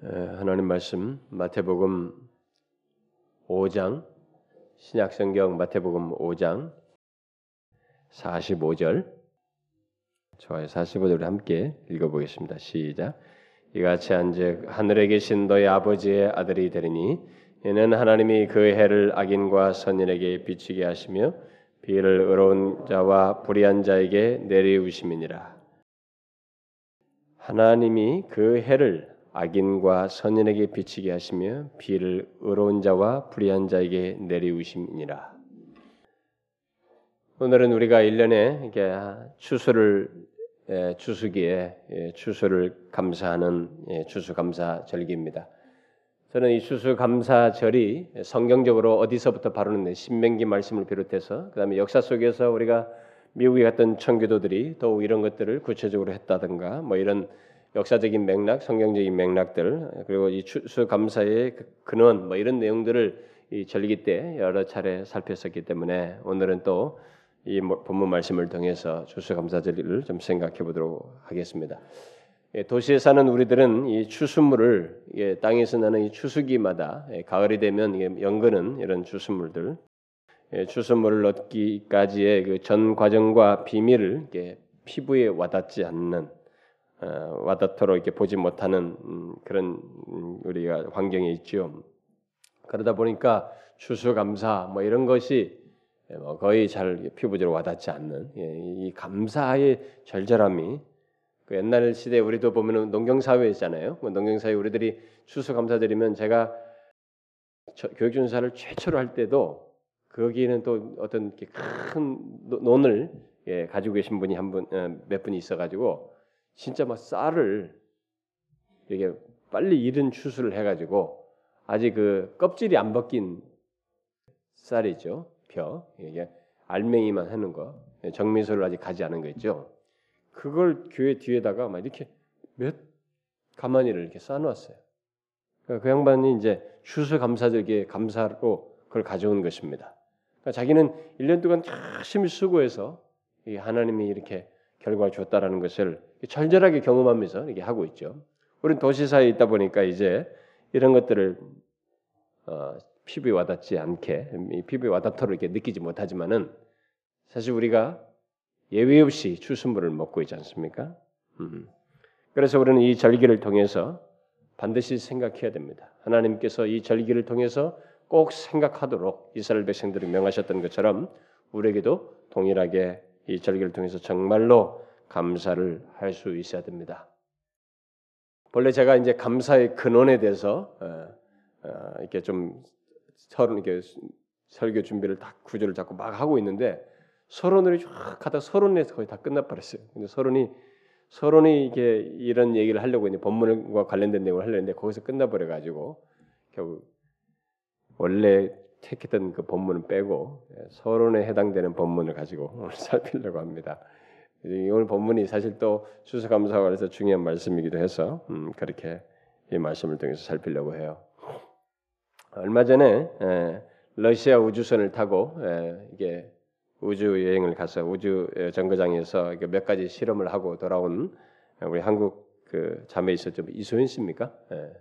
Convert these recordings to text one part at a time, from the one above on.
하나님 말씀 마태복음 5장 신약성경 마태복음 5장 45절 좋아요. 45절을 함께 읽어보겠습니다. 시작. 이같이 한즉 하늘에 계신 너희 아버지의 아들이 되리니 이는 하나님이 그 해를 악인과 선인에게 비추게 하시며 비를 의로운 자와 불의한 자에게 내리우심이니라. 하나님이 그 해를 악인과 선인에게 비치게 하시며 비를 의로운 자와 불의한 자에게 내리우심이니라. 오늘은 우리가 1년에 이게 추수를 추수기에 추수를 감사하는 추수 감사 절기입니다. 저는 이 추수 감사 절이 성경적으로 어디서부터 바로는 신명기 말씀을 비롯해서 그다음에 역사 속에서 우리가 미국에 갔던 청교도들이 더욱 이런 것들을 구체적으로 했다든가 뭐 이런 역사적인 맥락, 성경적인 맥락들 그리고 이 추수감사의 그 근원 뭐 이런 내용들을 이 절기 때 여러 차례 살폈었기 때문에 오늘은 또 이 본문 말씀을 통해서 추수감사절을 좀 생각해 보도록 하겠습니다. 예, 도시에 사는 우리들은 이 추수물을 땅에서 나는 이 추수기마다 예, 가을이 되면 연근은 이런 추수물들 예, 추수물을 얻기까지의 그 전 과정과 비밀을 피부에 와닿지 않는 어, 와닿도록 이렇게 보지 못하는 음, 그런 음, 우리가 환경에 있죠. 그러다 보니까 추수감사 뭐 이런 것이 예, 뭐 거의 잘 피부적으로 와닿지 않는 예, 이 감사의 절절함이 그 옛날 시대 우리도 보면은 농경 사회였잖아요. 그 농경 사회 우리들이 추수 감사드리면 제가 교육준사를 최초로 할 때도 거기에는 또 어떤 큰 논을 예, 가지고 계신 분이 한 분몇 어, 분이 있어가지고 진짜 막 쌀을 이게 빨리 이른 추수를 해가지고 아직 그 껍질이 안 벗긴 쌀이죠 벼 이게 알맹이만 하는 거 정미소를 아직 가지 않은 거 있죠. 그걸 교회 뒤에다가 막 이렇게 몇 가마니를 이렇게 쌓아놨어요. 그러니까 그 양반이 이제 추수 감사절기에 감사로 그걸 가져온 것입니다. 그러니까 자기는 1년 동안 열심히 수고해서 하나님이 이렇게 결과를 줬다라는 것을 절절하게 경험하면서 이렇게 하고 있죠. 우리는 도시사에 있다 보니까 이제 이런 것들을 어, 피부에 와닿지 않게 피부에 와닿도록 이렇게 느끼지 못하지만은 사실 우리가 예외 없이 추수물을 먹고 있지 않습니까? 음. 그래서 우리는 이 절기를 통해서 반드시 생각해야 됩니다. 하나님께서 이 절기를 통해서 꼭 생각하도록 이스라엘 백성들을 명하셨던 것처럼 우리에게도 동일하게 이 절기를 통해서 정말로 감사를 할 수 있어야 됩니다. 본래 제가 이제 감사의 근원에 대해서 어, 어, 이렇게 좀 서론 이렇게 설교 준비를 다 구조를 잡고 막 하고 있는데 서론을 쫙 하다 서론에서 거의 다 끝나버렸어요. 근데 서론이 서론이 이게 이런 얘기를 하려고 했는데 본문과 관련된 내용을 하려 했는데 거기서 끝나버려 가지고 결국 원래 택했던 그 본문을 빼고 예, 서론에 해당되는 본문을 가지고 오늘 살피려고 합니다. 오늘 본문이 사실 또 추수감사와 관해서 중요한 말씀이기도 해서 음, 그렇게 이 말씀을 통해서 살피려고 해요. 얼마 전에 에, 예, 러시아 우주선을 타고 에, 예, 이게 우주 여행을 가서 우주 정거장에서 몇 가지 실험을 하고 돌아온 우리 한국 그 자매 있었죠 이소연 씨입니까? 에,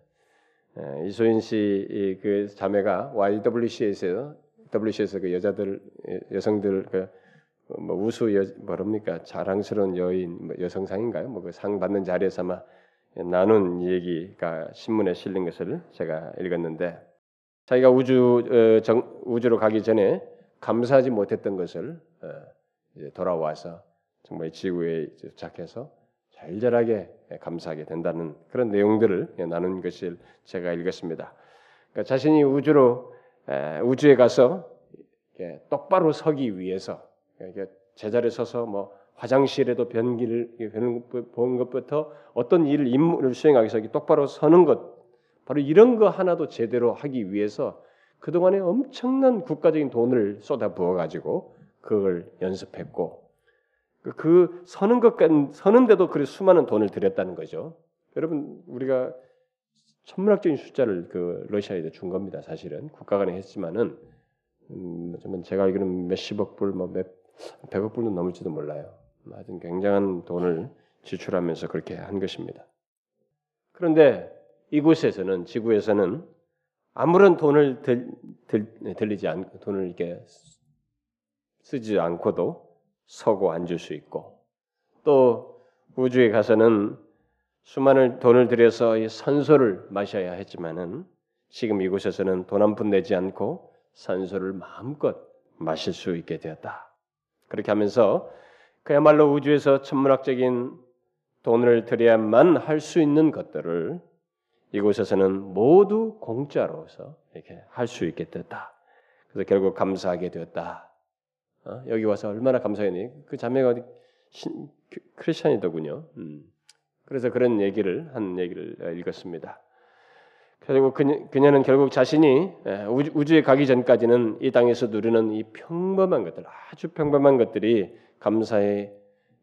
예, 이소인 씨그 자매가 YWC에서 WC에서 그 여자들 여성들 그 뭐 우수 여 뭐랍니까 자랑스러운 여인 뭐 여성상인가요? 뭐 그 상 받는 자리에서 아마 나눈 얘기가 신문에 실린 것을 제가 읽었는데 자기가 우주 어, 정, 우주로 가기 전에 감사하지 못했던 것을 어, 돌아와서 정말 지구에 도착해서 절절하게 감사하게 된다는 그런 내용들을 나눈 것을 제가 읽었습니다. 그러니까 자신이 우주로 우주에 가서 똑바로 서기 위해서 제자리에 서서 뭐 화장실에도 변기를 보는 것부터 어떤 일을 임무를 수행하기 위해서 똑바로 서는 것 바로 이런 거 하나도 제대로 하기 위해서 그동안에 엄청난 국가적인 돈을 쏟아 부어 가지고 그걸 연습했고 그, 그 서는 것까 서는데도 그 수많은 돈을 들였다는 거죠. 여러분 우리가 천문학적인 숫자를 그 러시아에 준 겁니다. 사실은 국가 간에 했지만은 음, 제가 알기로는 몇십억 불, 뭐 몇 백억 불도 넘을지도 몰라요. 하여튼 굉장한 돈을 지출하면서 그렇게 한 것입니다. 그런데 이곳에서는 지구에서는 아무런 돈을 들, 들, 들리지 않고 돈을 이렇게 쓰지 않고도 서고 앉을 수 있고 또 우주에 가서는 수많은 돈을 들여서 이 산소를 마셔야 했지만은 지금 이곳에서는 돈 한 푼 내지 않고 산소를 마음껏 마실 수 있게 되었다. 그렇게 하면서 그야말로 우주에서 천문학적인 돈을 들여야만 할 수 있는 것들을 이곳에서는 모두 공짜로서 이렇게 할 수 있게 됐다. 그래서 결국 감사하게 되었다. 어? 여기 와서 얼마나 감사했니? 그 자매가 신, 크리스천이더군요. 음. 그래서 그런 얘기를 한 얘기를 읽었습니다. 그리고 그녀, 그녀 는 결국 자신이 예, 우주에 가기 전까지는 이 땅에서 누리는 이 평범한 것들, 아주 평범한 것들이 감사의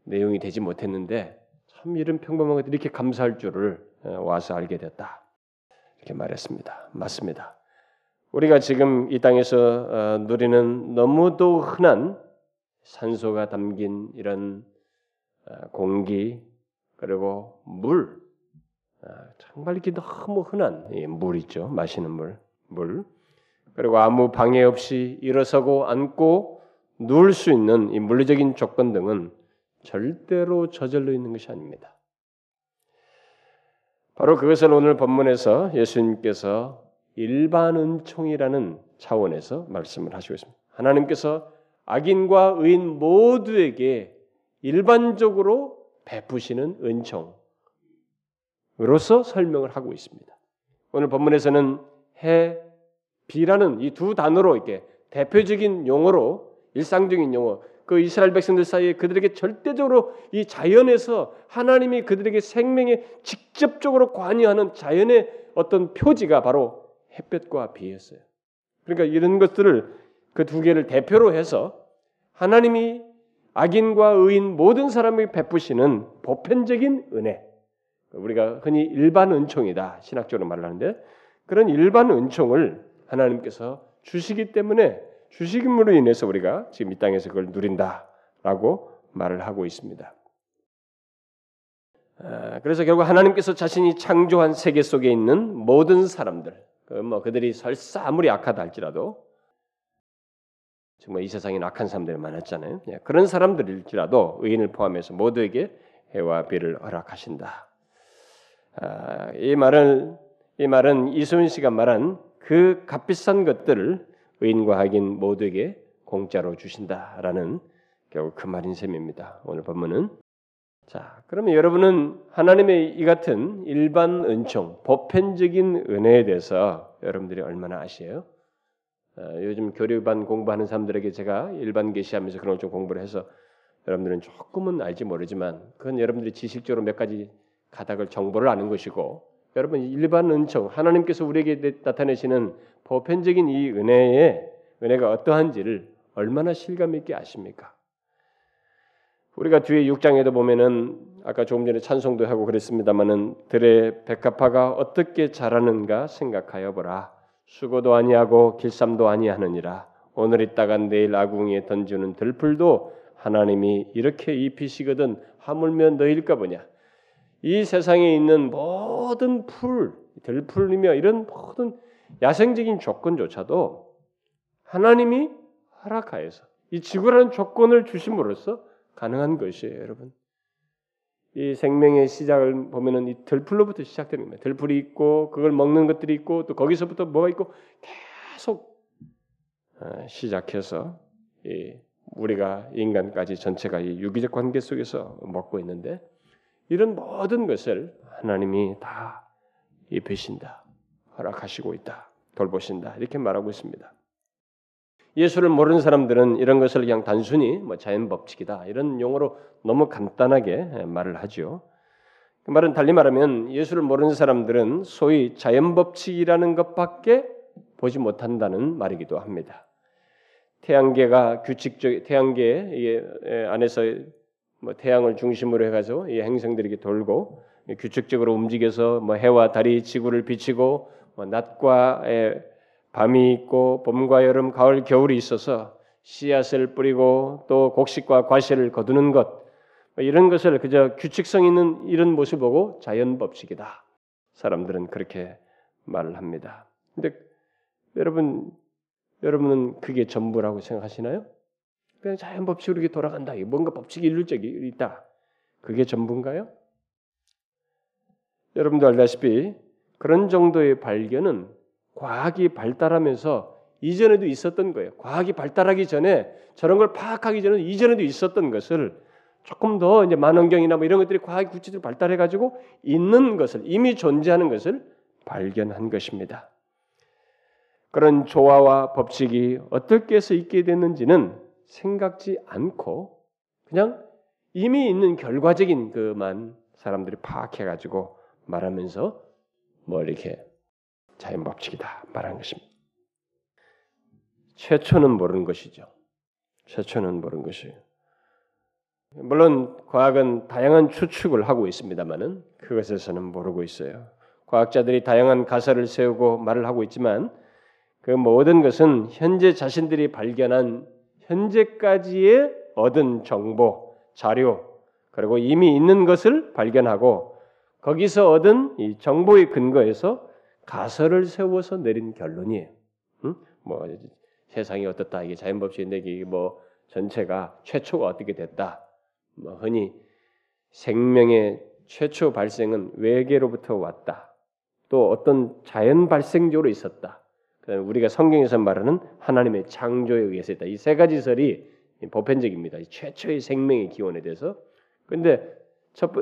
내용이 되지 못했는데 참 이런 평범한 것들이 이렇게 감사할 줄을 예, 와서 알게 됐다. 이렇게 말했습니다. 맞습니다. 우리가 지금 이 땅에서 어, 누리는 너무도 흔한 산소가 담긴 이런 어, 공기 그리고 물 아, 정말 이렇게 너무 흔한 물 있죠. 마시는 물, 물. 그리고 아무 방해 없이 일어서고 앉고 누울 수 있는 이 물리적인 조건 등은 절대로 저절로 있는 것이 아닙니다. 바로 그것을 오늘 본문에서 예수님께서 일반 은총이라는 차원에서 말씀을 하시고 있습니다. 하나님께서 악인과 의인 모두에게 일반적으로 베푸시는 은총, 으 로서 설명을 하고 있습니다. 오늘 본문에서는 해, 비라는 이 두 단어로 이렇게 대표적인 용어로 일상적인 용어, 그 이스라엘 백성들 사이에 그들에게 절대적으로 이 자연에서 하나님이 그들에게 생명에 직접적으로 관여하는 자연의 어떤 표지가 바로 햇볕과 비였어요. 그러니까 이런 것들을 그 두 개를 대표로 해서 하나님이 악인과 의인 모든 사람에게 베푸시는 보편적인 은혜, 우리가 흔히 일반 은총이다 신학적으로 말을 하는데 그런 일반 은총을 하나님께서 주시기 때문에 주식임으로 인해서 우리가 지금 이 땅에서 그걸 누린다라고 말을 하고 있습니다. 아, 그래서 결국 하나님께서 자신이 창조한 세계 속에 있는 모든 사람들, 그뭐 그들이 설사 아무리 악하다 할지라도 정말 이 세상에 악한 사람들이 많았잖아요. 예, 그런 사람들일지라도 의인을 포함해서 모두에게 해와 비를 허락하신다. 아, 이 말은 이 말은 이소연 씨가 말한 그 값비싼 것들을 의인과 악인 모두에게 공짜로 주신다라는 결국 그 말인 셈입니다. 오늘 본문은 자 그러면 여러분은 하나님의 이 같은 일반 은총, 보편적인 은혜에 대해서 여러분들이 얼마나 아시요 어, 요즘 교류반 공부하는 사람들에게 제가 일반 계시하면서 그런 좀 공부를 해서 여러분들은 조금은 알지 모르지만 그건 여러분들이 지식적으로 몇 가지 가닥을 정보를 아는 것이고 여러분 일반 은총 하나님께서 우리에게 나타내시는 보편적인 이 은혜의 은혜가 어떠한지를 얼마나 실감 있게 아십니까? 우리가 뒤에 6장에도 보면은 아까 조금 전에 찬송도 하고 그랬습니다마는 들의 백합화가 어떻게 자라는가 생각하여 보라. 수고도 아니하고 길쌈도 아니하느니라. 오늘 있다가 내일 아궁이에 던지는 들풀도 하나님이 이렇게 입히시거든 하물며 너일까 보냐. 이 세상에 있는 모든 풀, 들풀이며 이런 모든 야생적인 조건조차도 하나님이 허락하여서 이 지구라는 조건을 주심으로써 가능한 것이에요, 여러분. 이 생명의 시작을 보면은 이 들풀로부터 시작되는 겁니다. 들풀이 있고 그걸 먹는 것들이 있고 또 거기서부터 뭐가 있고 계속 어, 시작해서 이 우리가 인간까지 전체가 이 유기적 관계 속에서 먹고 있는데 이런 모든 것을 하나님이 다 입히신다. 허락하시고 있다. 돌보신다. 이렇게 말하고 있습니다. 예수를 모르는 사람들은 이런 것을 그냥 단순히 뭐 자연 법칙이다 이런 용어로 너무 간단하게 말을 하죠. 그 말은 달리 말하면 예수를 모르는 사람들은 소위 자연 법칙이라는 것밖에 보지 못한다는 말이기도 합니다. 태양계가 규칙적 태양계 안에서 뭐 태양을 중심으로 해가지고 이 행성들이 돌고 규칙적으로 움직여서 뭐 해와 달이 지구를 비치고 뭐 낮과 밤이 있고 봄과 여름, 가을, 겨울이 있어서 씨앗을 뿌리고 또 곡식과 과실을 거두는 것뭐 이런 것을 그저 규칙성 있는 이런 모습 보고 자연 법칙이다. 사람들은 그렇게 말을 합니다. 근데 여러분 여러분은 그게 전부라고 생각하시나요? 그냥 자연 법칙으로 이렇게 돌아간다. 뭔가 법칙이 일률적이 있다. 그게 전부인가요? 여러분도 알다시피 그런 정도의 발견은 과학이 발달하면서 이전에도 있었던 거예요. 과학이 발달하기 전에 저런 걸 파악하기 전에 이전에도 있었던 것을 조금 더 이제 만원경이나 뭐 이런 것들이 과학이 구체적으로 발달해 가지고 있는 것을 이미 존재하는 것을 발견한 것입니다. 그런 조화와 법칙이 어떻게 해서 있게 됐는지는 생각지 않고 그냥 이미 있는 결과적인 그만 사람들이 파악해 가지고 말하면서 뭐 이렇게 자연 법칙이다 말한 것입니다. 최초는 모르는 것이죠. 최초는 모르는 것이에요. 물론 과학은 다양한 추측을 하고 있습니다만은 그것에서는 모르고 있어요. 과학자들이 다양한 가설을 세우고 말을 하고 있지만 그 모든 것은 현재 자신들이 발견한 현재까지의 얻은 정보, 자료, 그리고 이미 있는 것을 발견하고 거기서 얻은 이 정보의 근거에서 가설을 세워서 내린 결론이에요. 응? 뭐 세상이 어떻다 이게 자연 법칙인데 이게 뭐 전체가 최초가 어떻게 됐다. 뭐 흔히 생명의 최초 발생은 외계로부터 왔다. 또 어떤 자연 발생적으로 있었다. 우리가 성경에서 말하는 하나님의 창조에 의해서 있다. 이 세 가지 설이 보편적입니다. 최초의 생명의 기원에 대해서. 근데 첫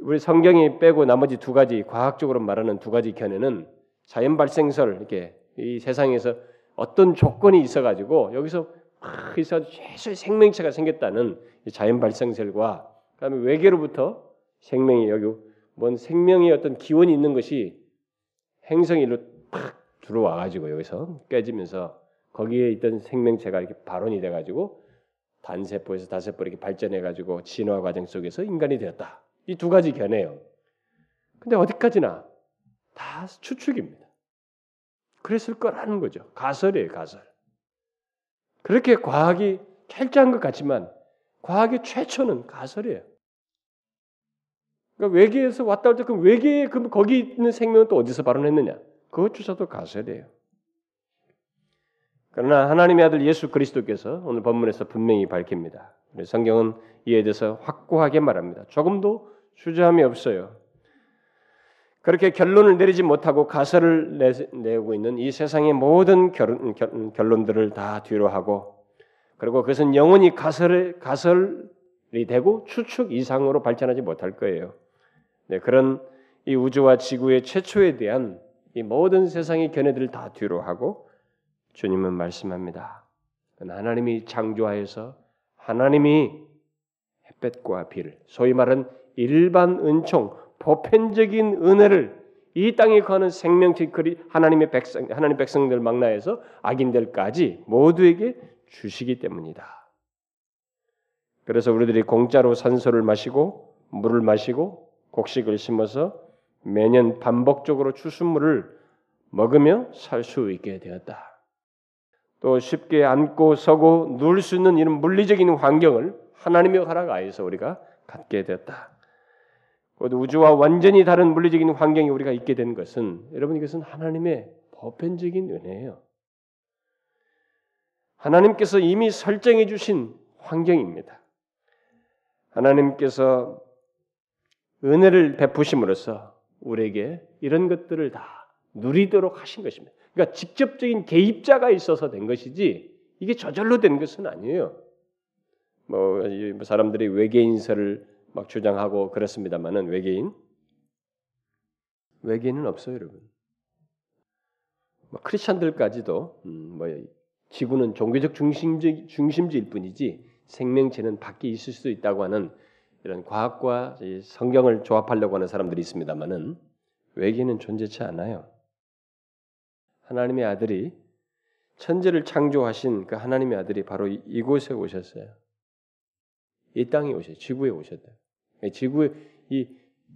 우리 성경이 빼고 나머지 두 가지 과학적으로 말하는 두 가지 견해는 자연 발생설 이렇게 이 세상에서 어떤 조건이 있어 가지고 여기서 막 있어 최소의 생명체가 생겼다는 자연 발생설과 그다음에 외계로부터 생명이 여기 뭔 생명의 어떤 기원이 있는 것이 행성 일로 팍 들어와 가지고 여기서 깨지면서 거기에 있던 생명체가 이렇게 발원이 돼 가지고 단세포에서 다세포 이렇게 발전해 가지고 진화 과정 속에서 인간이 되었다. 이 두 가지 견해요. 근데 어디까지나 다 추측입니다. 그랬을 거라는 거죠. 가설이에요, 가설. 그렇게 과학이 철저한 것 같지만 과학의 최초는 가설이에요. 그러니까 외계에서 왔다 할때 그 외계에 그 거기 있는 생명은 또 어디서 발원했느냐? 그것조차도 가설이에요. 그러나 하나님의 아들 예수 그리스도께서 오늘 본문에서 분명히 밝힙니다. 성경은 이에 대해서 확고하게 말합니다. 조금도 주저함이 없어요. 그렇게 결론을 내리지 못하고 가설을 내, 고 있는 이 세상의 모든 결, 결 론들을 다 뒤로 하고 그리고 그것은 영원히 가설, 가설이 되고 추측 이상으로 발전하지 못할 거예요. 네, 그런 이 우주와 지구의 최초에 대한 이 모든 세상의 견해들을 다 뒤로 하고 주님은 말씀합니다. 하나님이 창조하여서 하나님이 햇볕과 비를 소위 말하는 일반 은총 보편적인 은혜를 이 땅에 거하는 생명체 하나님의 백성 하나님 백성들 망나에서 악인들까지 모두에게 주시기 때문이다. 그래서 우리들이 공짜로 산소를 마시고 물을 마시고 곡식을 심어서 매년 반복적으로 추수물을 먹으며 살 수 있게 되었다. 또 쉽게 앉고 서고 누울 수 있는 이런 물리적인 환경을 하나님의 허락 하에서 우리가 갖게 되었다. 우주와 완전히 다른 물리적인 환경에 우리가 있게 된 것은 여러분 이것은 하나님의 보편적인 은혜예요. 하나님께서 이미 설정해 주신 환경입니다. 하나님께서 은혜를 베푸심으로써 우리에게 이런 것들을 다 누리도록 하신 것입니다. 그러니까 직접적인 개입자가 있어서 된 것이지 이게 저절로 된 것은 아니에요. 뭐 사람들이 외계인설을 막 주장하고 그렇습니다만은 외계인 외계인은 없어요, 여러분. 뭐 크리스천들까지도 음, 뭐 지구는 종교적 중심지, 중심지일 뿐이지 생명체는 밖에 있을 수도 있다고 하는 이런 과학과 성경을 조합하려고 하는 사람들이 있습니다만은 외계인은 존재치 않아요. 하나님의 아들이 천지를 창조하신 그 하나님의 아들이 바로 이곳에 오셨어요. 이 땅에 오셨어요. 지구에 오셨다. 지구의 이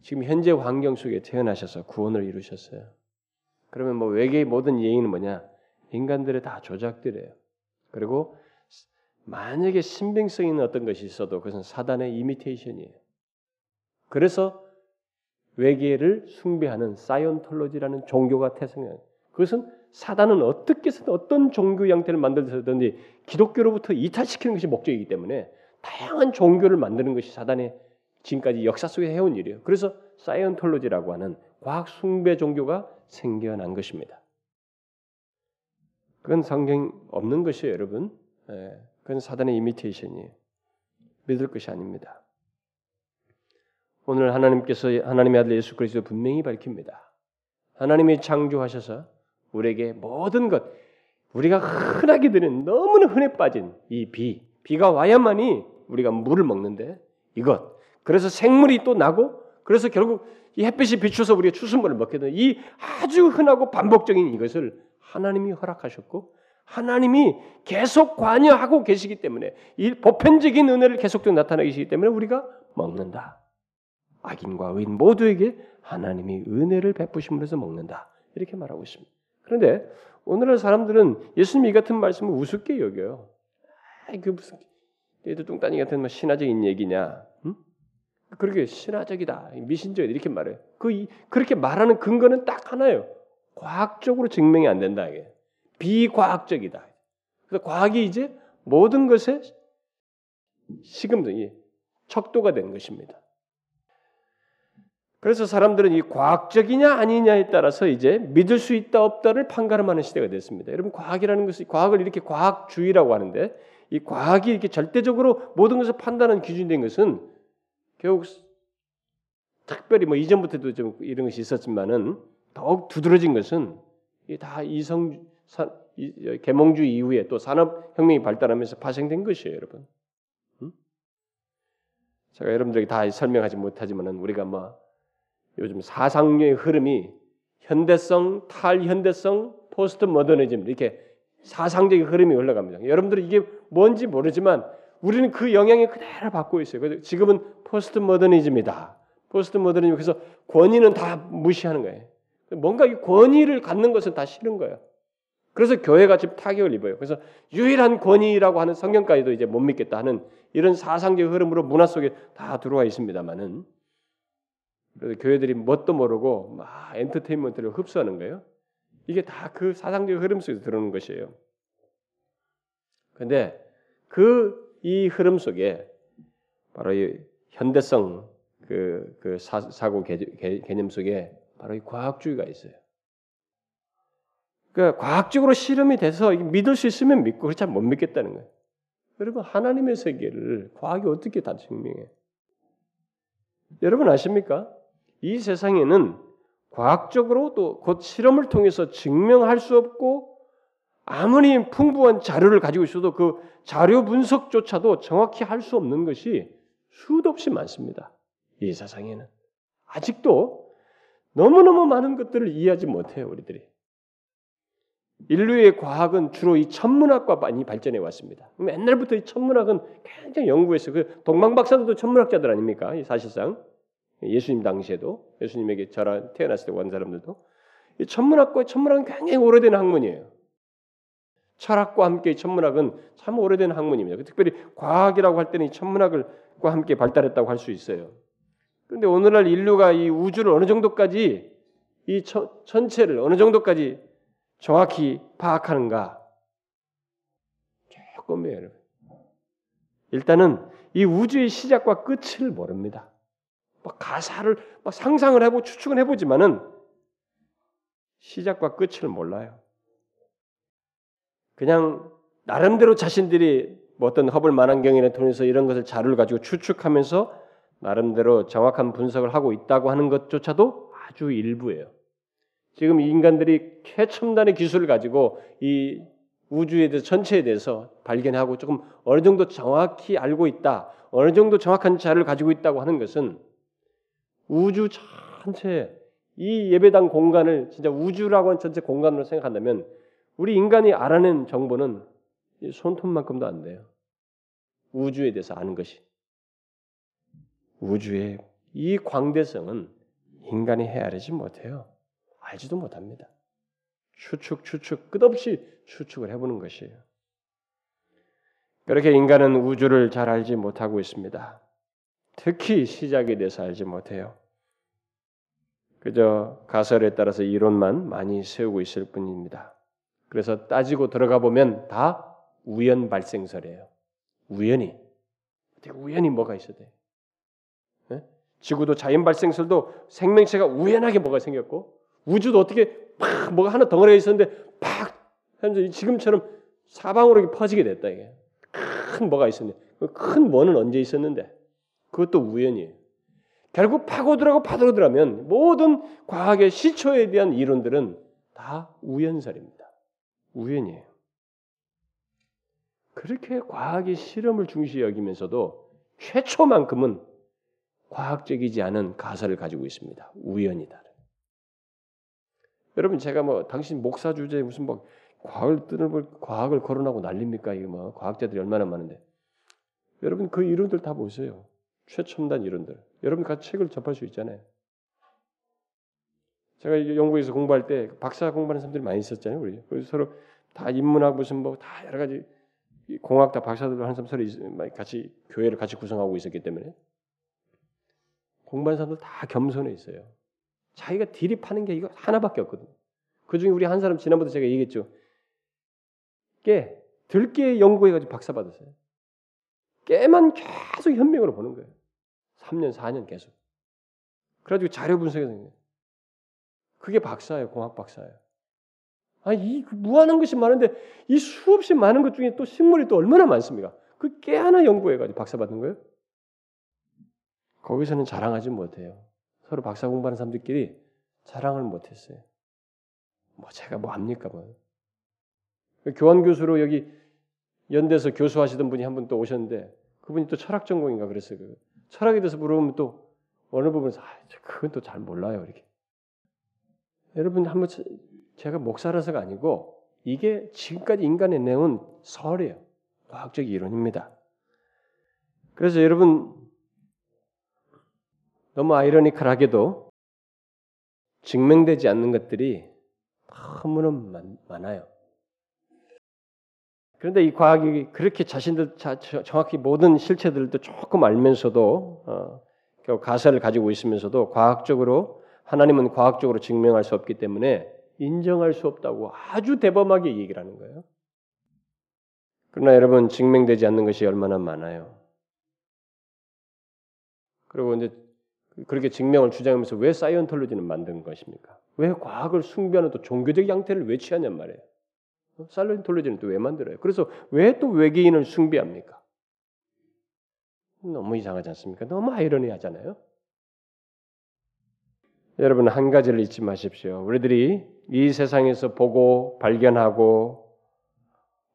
지금 현재 환경 속에 태어나셔서 구원을 이루셨어요. 그러면 뭐 외계의 모든 예인은 뭐냐? 인간들의 다 조작들이에요. 그리고 만약에 신빙성 있는 어떤 것이 있어도 그것은 사단의 이미테이션이에요. 그래서 외계를 숭배하는 사이언톨로지라는 종교가 태생해요. 그것은 사단은 어떻게 든 어떤 종교 양태를 만들든지 기독교로부터 이탈시키는 것이 목적이기 때문에 다양한 종교를 만드는 것이 사단의 지금까지 역사 속에 해온 일이에요. 그래서 사이언톨로지라고 하는 과학 숭배 종교가 생겨난 것입니다. 그건 성경 없는 것이에요, 여러분. 예, 그건 사단의 이미테이션이에요. 믿을 것이 아닙니다. 오늘 하나님께서 하나님의 아들 예수 그리스도 분명히 밝힙니다. 하나님이 창조하셔서 우리에게 모든 것 우리가 흔하게 드는 너무나 흔해 빠진 이 비, 비가 와야만이 우리가 물을 먹는데 이것 그래서 생물이 또 나고 그래서 결국 이 햇빛이 비춰서 우리가 추수물을 먹게 되는 이 아주 흔하고 반복적인 이것을 하나님이 허락하셨고 하나님이 계속 관여하고 계시기 때문에 이 보편적인 은혜를 계속적으로 나타내시기 때문에 우리가 먹는다. 악인과 의인 모두에게 하나님이 은혜를 베푸심으로 해서 먹는다. 이렇게 말하고 있습니다. 그런데 오늘날 사람들은 예수님 이 같은 말씀을 우습게 여겨요. 아, 그 무슨 얘도 뚱딴이 같은 뭐 신화적인 얘기냐? 응? 그렇게 신화적이다, 미신적이다 이렇게 말해요. 그 그렇게 말하는 근거는 딱 하나예요. 과학적으로 증명이 안 된다 이게 비과학적이다. 그래서 과학이 이제 모든 것에 시금등이 척도가 된 것입니다. 그래서 사람들은 이 과학적이냐 아니냐에 따라서 이제 믿을 수 있다 없다를 판가름하는 시대가 됐습니다. 여러분 과학이라는 것이 과학을 이렇게 과학주의라고 하는데 이 과학이 이렇게 절대적으로 모든 것을 판단하는 기준이 된 것은 결국 특별히 뭐 이전부터도 좀 이런 것이 있었지만은 더욱 두드러진 것은 다 이성 개몽주 이후에 또 산업혁명이 발달하면서 파생된 것이에요, 여러분. 음? 제가 여러분들에게 다 설명하지 못하지만은 우리가 뭐 요즘 사상의 흐름이 현대성, 탈현대성, 포스트 모더니즘 이렇게 사상적인 흐름이 흘러갑니다. 여러분들은 이게 뭔지 모르지만 우리는 그 영향을 그대로 받고 있어요. 그래서 지금은 포스트 모더니즘이다. 포스트 모더니즘 그래서 권위는 다 무시하는 거예요. 뭔가 이 권위를 갖는 것은 다 싫은 거예요. 그래서 교회가 지금 타격을 입어요. 그래서 유일한 권위라고 하는 성경까지도 이제 못 믿겠다 하는 이런 사상적 흐름으로 문화 속에 다 들어와 있습니다만은 그래서 교회들이 뭣도 모르고 막 엔터테인먼트를 흡수하는 거예요. 이게 다 그 사상적 흐름 속에서 들어오는 것이에요. 근데 그 이 흐름 속에 바로 이 현대성 그, 그 사, 고 개념 속에 바로 이 과학주의가 있어요. 그러니까 과학적으로 실험이 돼서 믿을 수 있으면 믿고 그렇지 않으면 못 믿겠다는 거예요. 여러분 하나님의 세계를 과학이 어떻게 다 증명해? 여러분 아십니까? 이 세상에는 과학적으로 또 곧 실험을 통해서 증명할 수 없고 아무리 풍부한 자료를 가지고 있어도 그 자료 분석조차도 정확히 할 수 없는 것이 수도 없이 많습니다. 이 세상에는 아직도 너무너무 많은 것들을 이해하지 못해요, 우리들이. 인류의 과학은 주로 이 천문학과 많이 발전해 왔습니다. 옛날부터 이 천문학은 굉장히 연구했어요. 그 동방 박사들도 천문학자들 아닙니까? 사실상 예수님 당시에도 예수님에게 자라 태어났을 때 온 사람들도 이 천문학과 천문학은 굉장히 오래된 학문이에요. 철학과 함께 천문학은 참 오래된 학문입니다. 특별히 과학이라고 할 때는 이 천문학과 함께 발달했다고 할 수 있어요. 그런데 오늘날 인류가 이 우주를 어느 정도까지 이 전체를 어느 정도까지 정확히 파악하는가? 조금이에요. 일단은 이 우주의 시작과 끝을 모릅니다. 막 가사를 막 상상을 해보고 추측을 해보지만은 시작과 끝을 몰라요. 그냥 나름대로 자신들이 뭐 어떤 허블 만환경이나 통해서 이런 것을 자료를 가지고 추측하면서 나름대로 정확한 분석을 하고 있다고 하는 것조차도 아주 일부예요. 지금 인간들이 최첨단의 기술을 가지고 이 우주에 대해서 전체에 대해서 발견하고 조금 어느 정도 정확히 알고 있다, 어느 정도 정확한 자료를 가지고 있다고 하는 것은 우주 전체 이 예배당 공간을 진짜 우주라고 하는 전체 공간으로 생각한다면 우리 인간이 알아낸 정보는 손톱만큼도 안 돼요. 우주에 대해서 아는 것이. 우주의 이 광대성은 인간이 헤아리지 못해요. 알지도 못합니다. 추측, 추측, 끝없이 추측을 해보는 것이에요. 그렇게 인간은 우주를 잘 알지 못하고 있습니다. 특히 시작에 대해서 알지 못해요. 그저 가설에 따라서 이론만 많이 세우고 있을 뿐입니다. 그래서 따지고 들어가 보면 다 우연 발생설이에요. 우연히. 우연히 뭐가 있어야 돼. 네? 지구도 자연 발생설도 생명체가 우연하게 뭐가 생겼고 우주도 어떻게 팍 뭐가 하나 덩어리가 있었는데 팍 현재 지금처럼 사방으로 퍼지게 됐다 이게 큰 뭐가 있었는데 그큰 뭐는 언제 있었는데 그것도 우연이에요. 결국 파고들하고 파고들하면 모든 과학의 시초에 대한 이론들은 다 우연설입니다. 우연이에요. 그렇게 과학의 실험을 중시 여기면서도 최초만큼은 과학적이지 않은 가설을 가지고 있습니다. 우연이다. 여러분 제가 뭐 당신 목사 주제에 무슨 뭐 과학을 뜨는 과학을 거론하고 난립니까? 이게 뭐 과학자들이 얼마나 많은데 여러분 그 이론들 다 보세요. 최첨단 이론들. 여러분 같이 책을 접할 수 있잖아요. 제가 영국에서 공부할 때 박사 공부하는 사람들이 많이 있었잖아요. 우리 그래서 서로 다 인문학 무슨 뭐 다 여러 가지 공학 다 박사들로 하는 사람 서로 같이 교회를 같이 구성하고 있었기 때문에 공부하는 사람들 다 겸손해 있어요. 자기가 파는 게 이거 하나밖에 없거든. 그 중에 우리 한 사람 지난번에 제가 얘기했죠. 깨 들깨 연구해가지고 박사 받았어요. 깨만 계속 현명으로 보는 거예요. 3년, 4년 계속. 그래가지고 자료 분석해서 그게 박사예요. 공학 박사예요. 아, 이 무한한 것이 많은데 이 수없이 많은 것 중에 또 식물이 또 얼마나 많습니까? 그 깨 하나 연구해가지고 박사 받는 거예요? 거기서는 자랑하지 못해요. 서로 박사 공부하는 사람들끼리 자랑을 못했어요. 뭐 제가 뭐 합니까 뭐. 교환 교수로 여기 연대에서 교수하시던 분이 한 분 또 오셨는데 그분이 또 철학 전공인가 그랬어요. 그 철학에 대해서 물어보면 또 어느 부분에서 아, 그건 또 잘 몰라요 이렇게. 여러분 한번 제가 목사라서가 아니고 이게 지금까지 인간의 내온 설이에요. 과학적 이론입니다. 그래서 여러분 너무 아이러니컬하게도 증명되지 않는 것들이 너무나 많아요. 그런데 이 과학이 그렇게 자신들 정확히 모든 실체들도 조금 알면서도 어, 가설을 가지고 있으면서도 과학적으로 하나님은 과학적으로 증명할 수 없기 때문에 인정할 수 없다고 아주 대범하게 얘기를 하는 거예요. 그러나 여러분 증명되지 않는 것이 얼마나 많아요. 그리고 이제 그렇게 증명을 주장하면서 왜 사이언톨로지는 만든 것입니까? 왜 과학을 숭배하는 또 종교적 양태를 왜 취하냔 말이에요. 어? 사이언톨로지는 또 왜 만들어요? 그래서 왜 또 외계인을 숭배합니까? 너무 이상하지 않습니까? 너무 아이러니하잖아요. 여러분 한 가지를 잊지 마십시오. 우리들이 이 세상에서 보고 발견하고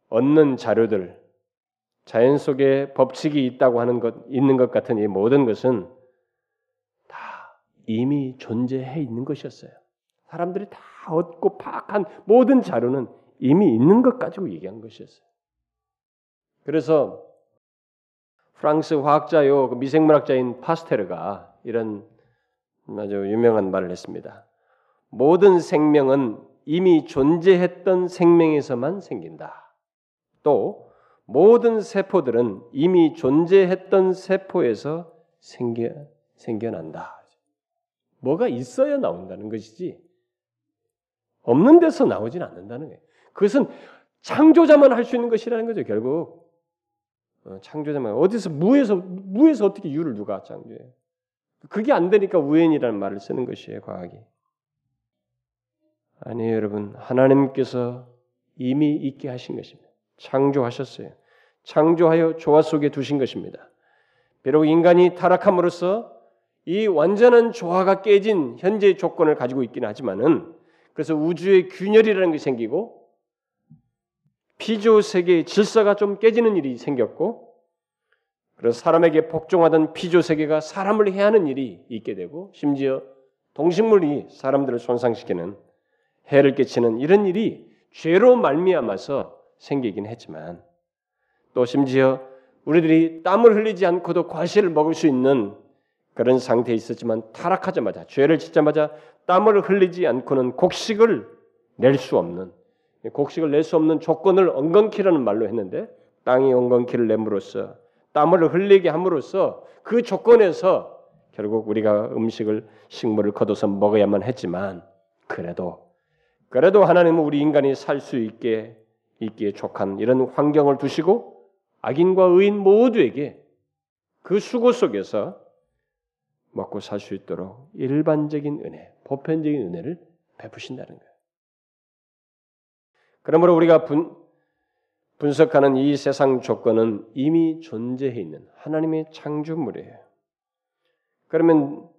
얻는 자료들, 자연 속에 법칙이 있다고 하는 것 있는 것 같은 이 모든 것은 이미 존재해 있는 것이었어요. 사람들이 다 얻고 파악한 모든 자료는 이미 있는 것 가지고 얘기한 것이었어요. 그래서 프랑스 화학자요 그 미생물학자인 파스테르가 이런 아주 유명한 말을 했습니다. 모든 생명은 이미 존재했던 생명에서만 생긴다. 또 모든 세포들은 이미 존재했던 세포에서 생겨 생겨난다. 뭐가 있어야 나온다는 것이지 없는 데서 나오진 않는다는 거예요. 그것은 창조자만 할 수 있는 것이라는 거죠. 결국 어, 창조자만 어디서 무에서 무에서 어떻게 유를 누가 창조해? 그게 안 되니까 우연이라는 말을 쓰는 것이에요. 과학이 아니에요, 여러분. 하나님께서 이미 있게 하신 것입니다. 창조하셨어요. 창조하여 조화 속에 두신 것입니다. 비록 인간이 타락함으로써 이 완전한 조화가 깨진 현재의 조건을 가지고 있기는 하지만은 그래서 우주의 균열이라는 게 생기고 피조 세계의 질서가 좀 깨지는 일이 생겼고 그래서 사람에게 복종하던 피조 세계가 사람을 해하는 일이 있게 되고 심지어 동식물이 사람들을 손상시키는 해를 끼치는 이런 일이 죄로 말미암아서 생기긴 했지만 또 심지어 우리들이 땀을 흘리지 않고도 과실을 먹을 수 있는 그런 상태에 있었지만 타락하자마자 죄를 짓자마자 땀을 흘리지 않고는 곡식을 낼 수 없는 곡식을 낼 수 없는 조건을 엉겅키라는 말로 했는데 땅이 엉겅키를 내므로써 땀을 흘리게 함으로써 그 조건에서 결국 우리가 음식을 식물을 거둬서 먹어야만 했지만 그래도 그래도 하나님은 우리 인간이 살 수 있게 있기에 족한 이런 환경을 두시고 악인과 의인 모두에게 그 수고 속에서 먹고 살 수 있도록 일반적인 은혜, 보편적인 은혜를 베푸신다는 거예요. 그러므로 우리가 분, 분석하는 이 세상 조건은 이미 존재해 있는 하나님의 창조물이에요. 그러면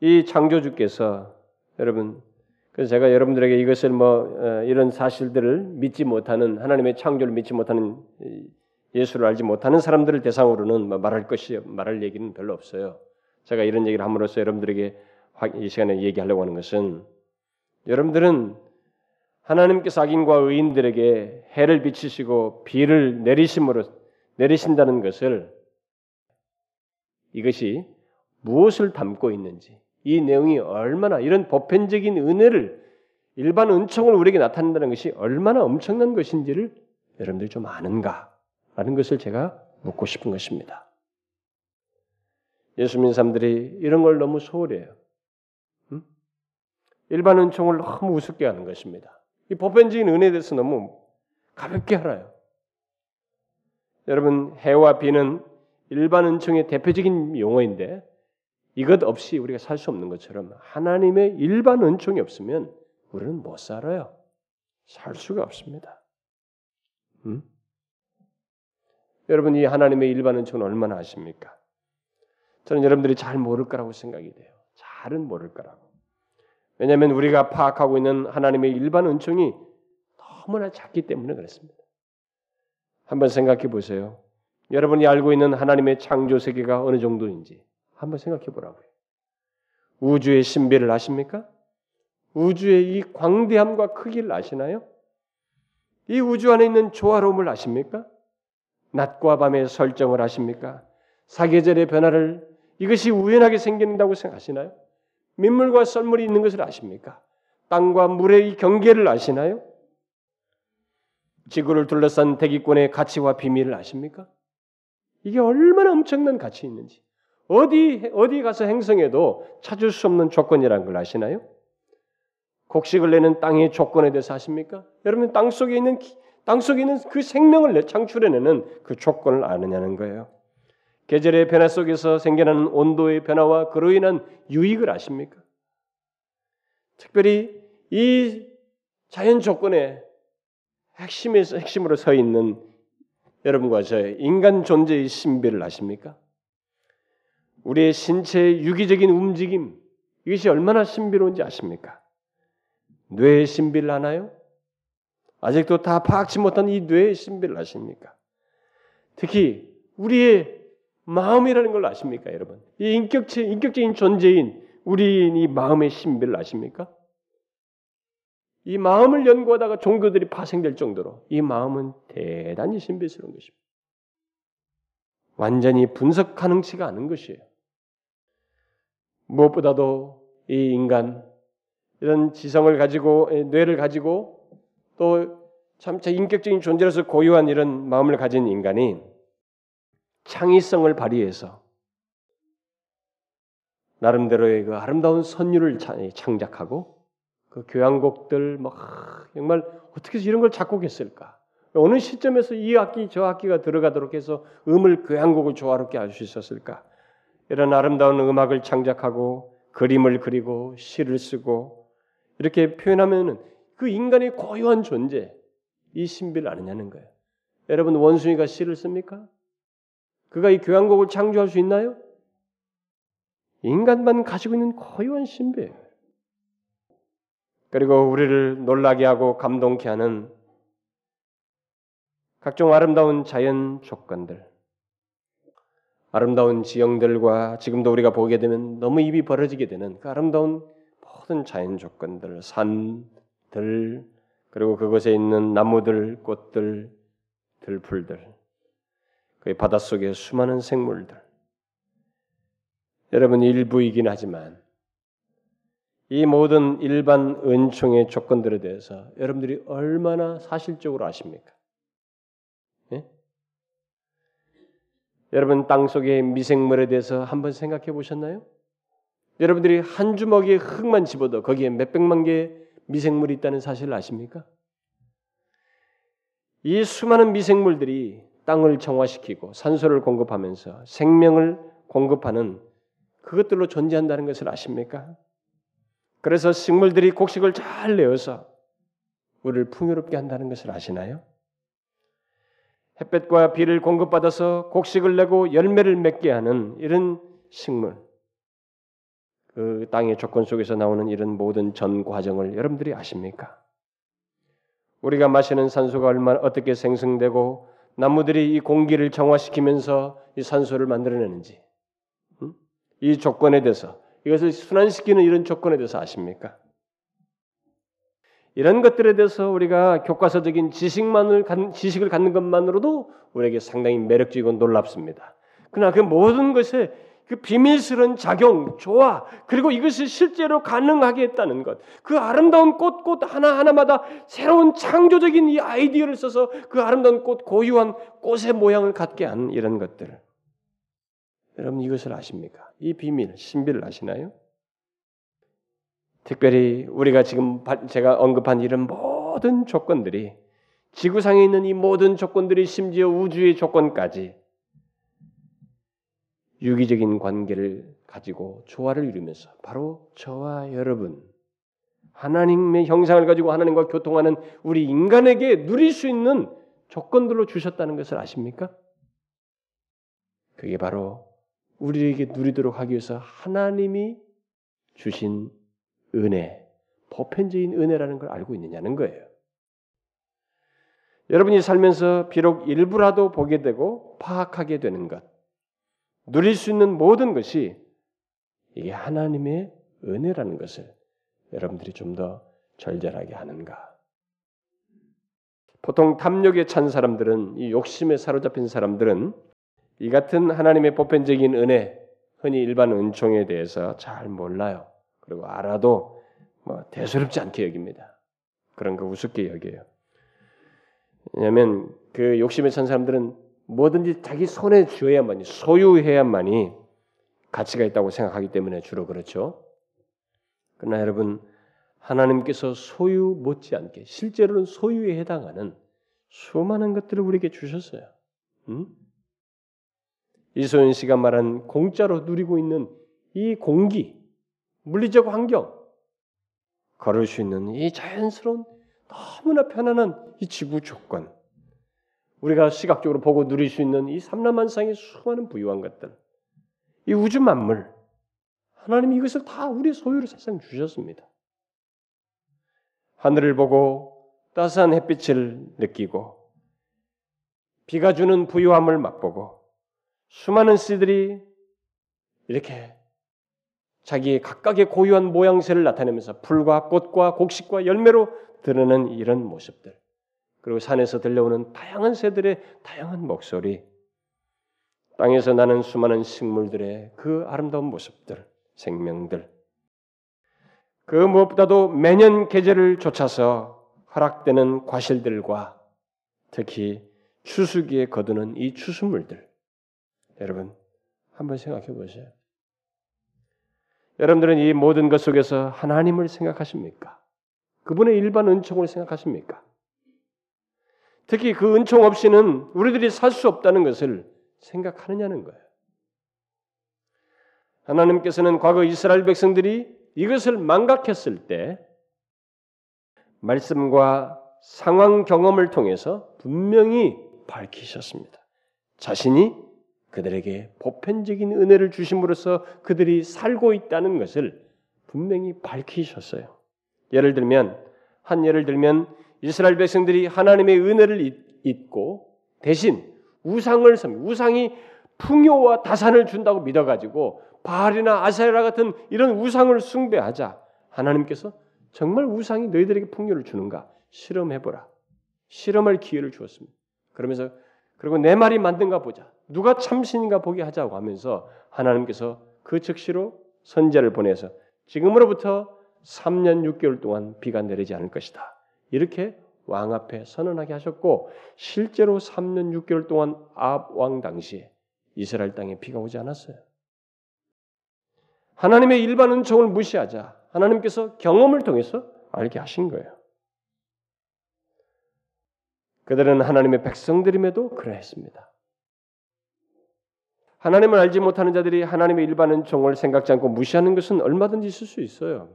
이 창조주께서 여러분 그래서 제가 여러분들에게 이것을 뭐 어, 이런 사실들을 믿지 못하는 하나님의 창조를 믿지 못하는 예수를 알지 못하는 사람들을 대상으로는 뭐 말할 것이 말할 얘기는 별로 없어요. 제가 이런 얘기를 함으로써 여러분들에게 이 시간에 얘기하려고 하는 것은 여러분들은 하나님께서 악인과 의인들에게 해를 비치시고 비를 내리심으로 내리신다는 것을 이것이 무엇을 담고 있는지 이 내용이 얼마나 이런 보편적인 은혜를 일반 은총을 우리에게 나타낸다는 것이 얼마나 엄청난 것인지를 여러분들이 좀 아는가 라는 것을 제가 묻고 싶은 것입니다. 예수 믿는 사람들이 이런 걸 너무 소홀해요. 음? 일반 은총을 너무 우습게 하는 것입니다. 이 보편적인 은혜에 대해서 너무 가볍게 알아요. 여러분 해와 비는 일반 은총의 대표적인 용어인데 이것 없이 우리가 살 수 없는 것처럼 하나님의 일반 은총이 없으면 우리는 못 살아요. 살 수가 없습니다. 음? 여러분 이 하나님의 일반 은총은 얼마나 아십니까? 저는 여러분들이 잘 모를 거라고 생각이 돼요. 잘은 모를 거라고. 왜냐하면 우리가 파악하고 있는 하나님의 일반 은총이 너무나 작기 때문에 그렇습니다. 한번 생각해 보세요. 여러분이 알고 있는 하나님의 창조 세계가 어느 정도인지 한번 생각해 보라고요. 우주의 신비를 아십니까? 우주의 이 광대함과 크기를 아시나요? 이 우주 안에 있는 조화로움을 아십니까? 낮과 밤의 설정을 아십니까? 사계절의 변화를 이것이 우연하게 생긴다고 생각하시나요? 민물과 썰물이 있는 것을 아십니까? 땅과 물의 이 경계를 아시나요? 지구를 둘러싼 대기권의 가치와 비밀을 아십니까? 이게 얼마나 엄청난 가치 있는지. 어디 어디 가서 행성에도 찾을 수 없는 조건이라는 걸 아시나요? 곡식을 내는 땅의 조건에 대해서 아십니까? 여러분 땅 속에 있는 땅 속에 있는 그 생명을 창출해내는 그 조건을 아느냐는 거예요. 계절의 변화 속에서 생겨나는 온도의 변화와 그로 인한 유익을 아십니까? 특별히 이 자연 조건의 핵심에서 핵심으로 서 있는 여러분과 저의 인간 존재의 신비를 아십니까? 우리의 신체의 유기적인 움직임 이것이 얼마나 신비로운지 아십니까? 뇌의 신비를 아나요? 아직도 다 파악치 못한 이 뇌의 신비를 아십니까? 특히 우리의 마음이라는 걸 아십니까, 여러분? 이 인격체, 인격적인 존재인 우리 이 마음의 신비를 아십니까? 이 마음을 연구하다가 종교들이 파생될 정도로 이 마음은 대단히 신비스러운 것입니다. 완전히 분석 가능치가 않은 것이에요. 무엇보다도 이 인간 이런 지성을 가지고 뇌를 가지고 또참 인격적인 존재로서 고유한 이런 마음을 가진 인간이 창의성을 발휘해서 나름대로의 그 아름다운 선율을 창작하고 그 교향곡들 막 정말 어떻게 해서 이런 걸 작곡했을까? 어느 시점에서 이 악기 저 악기가 들어가도록 해서 음을 교향곡을 조화롭게 할수 있었을까? 이런 아름다운 음악을 창작하고 그림을 그리고 시를 쓰고 이렇게 표현하면은 그 인간의 고유한 존재 이 신비를 아느냐는 거예요. 여러분 원숭이가 시를 씁니까? 그가 이 교향곡을 창조할 수 있나요? 인간만 가지고 있는 고유한 신비예요. 그리고 우리를 놀라게 하고 감동케 하는 각종 아름다운 자연 조건들, 아름다운 지형들과 지금도 우리가 보게 되면 너무 입이 벌어지게 되는 그 아름다운 모든 자연 조건들, 산 들, 그리고 그곳에 있는 나무들, 꽃들, 들풀들, 그 바닷속의 수많은 생물들. 여러분 일부이긴 하지만 이 모든 일반 은총의 조건들에 대해서 여러분들이 얼마나 사실적으로 아십니까? 예? 여러분 땅 속의 미생물에 대해서 한번 생각해 보셨나요? 여러분들이 한 주먹의 흙만 집어도 거기에 몇 백만 개의 미생물이 있다는 사실을 아십니까? 이 수많은 미생물들이 땅을 정화시키고 산소를 공급하면서 생명을 공급하는 그것들로 존재한다는 것을 아십니까? 그래서 식물들이 곡식을 잘 내어서 우리를 풍요롭게 한다는 것을 아시나요? 햇볕과 비를 공급받아서 곡식을 내고 열매를 맺게 하는 이런 식물, 그 땅의 조건 속에서 나오는 이런 모든 전 과정을 여러분들이 아십니까? 우리가 마시는 산소가 얼마나 어떻게 생성되고 나무들이 이 공기를 정화시키면서 이 산소를 만들어내는지 이 조건에 대해서 이것을 순환시키는 이런 조건에 대해서 아십니까? 이런 것들에 대해서 우리가 교과서적인 지식만을 지식을 갖는 것만으로도 우리에게 상당히 매력적이고 놀랍습니다. 그러나 그 모든 것에 그 비밀스러운 작용, 조화, 그리고 이것이 실제로 가능하게 했다는 것, 그 아름다운 꽃, 꽃 하나하나마다 새로운 창조적인 이 아이디어를 써서 그 아름다운 꽃, 고유한 꽃의 모양을 갖게 한 이런 것들. 여러분 이것을 아십니까? 이 비밀, 신비를 아시나요? 특별히 우리가 지금 제가 언급한 이런 모든 조건들이 지구상에 있는 이 모든 조건들이 심지어 우주의 조건까지 유기적인 관계를 가지고 조화를 이루면서 바로 저와 여러분 하나님의 형상을 가지고 하나님과 교통하는 우리 인간에게 누릴 수 있는 조건들로 주셨다는 것을 아십니까? 그게 바로 우리에게 누리도록 하기 위해서 하나님이 주신 은혜, 보편적인 은혜라는 걸 알고 있느냐는 거예요. 여러분이 살면서 비록 일부라도 보게 되고 파악하게 되는 것, 누릴 수 있는 모든 것이 이게 하나님의 은혜라는 것을 여러분들이 좀 더 절절하게 하는가? 보통 탐욕에 찬 사람들은 이 욕심에 사로잡힌 사람들은 이 같은 하나님의 보편적인 은혜, 흔히 일반 은총에 대해서 잘 몰라요. 그리고 알아도 뭐 대수롭지 않게 여깁니다. 그런 거 우습게 여겨요. 왜냐하면 그 욕심에 찬 사람들은 뭐든지 자기 손에 쥐어야만이 소유해야만이 가치가 있다고 생각하기 때문에 주로 그렇죠. 그러나 여러분 하나님께서 소유 못지않게 실제로는 소유에 해당하는 수많은 것들을 우리에게 주셨어요. 음? 이소연 씨가 말한 공짜로 누리고 있는 이 공기, 물리적 환경, 걸을 수 있는 이 자연스러운 너무나 편안한 이 지구 조건, 우리가 시각적으로 보고 누릴 수 있는 이 삼라만상의 수많은 부유한 것들, 이 우주 만물, 하나님이 이것을 다 우리 소유로 사상 주셨습니다. 하늘을 보고 따스한 햇빛을 느끼고 비가 주는 부유함을 맛보고 수많은 씨들이 이렇게 자기의 각각의 고유한 모양새를 나타내면서 풀과 꽃과 곡식과 열매로 드러나는 이런 모습들. 그리고 산에서 들려오는 다양한 새들의 다양한 목소리. 땅에서 나는 수많은 식물들의 그 아름다운 모습들, 생명들. 그 무엇보다도 매년 계절을 쫓아서 허락되는 과실들과 특히 추수기에 거두는 이 추수물들. 여러분, 한번 생각해 보세요. 여러분들은 이 모든 것 속에서 하나님을 생각하십니까? 그분의 일반 은총을 생각하십니까? 특히 그 은총 없이는 우리들이 살 수 없다는 것을 생각하느냐는 거예요. 하나님께서는 과거 이스라엘 백성들이 이것을 망각했을 때 말씀과 상황 경험을 통해서 분명히 밝히셨습니다. 자신이 그들에게 보편적인 은혜를 주심으로써 그들이 살고 있다는 것을 분명히 밝히셨어요. 예를 들면 한 예를 들면 이스라엘 백성들이 하나님의 은혜를 잊고 대신 우상을 섬 우상이 풍요와 다산을 준다고 믿어가지고 바알이나 아세라 같은 이런 우상을 숭배하자 하나님께서 정말 우상이 너희들에게 풍요를 주는가 실험해보라 실험할 기회를 주었습니다. 그러면서 그리고 내 말이 맞는가 보자 누가 참신인가 보게 하자고 하면서 하나님께서 그 즉시로 선제를 보내서 지금으로부터 3년 6개월 동안 비가 내리지 않을 것이다. 이렇게 왕 앞에 선언하게 하셨고 실제로 3년 6개월 동안 압왕 당시에 이스라엘 땅에 비가 오지 않았어요. 하나님의 일반 은총을 무시하자 하나님께서 경험을 통해서 알게 하신 거예요. 그들은 하나님의 백성들임에도 그러했습니다. 하나님을 알지 못하는 자들이 하나님의 일반 은총을 생각지 않고 무시하는 것은 얼마든지 있을 수 있어요.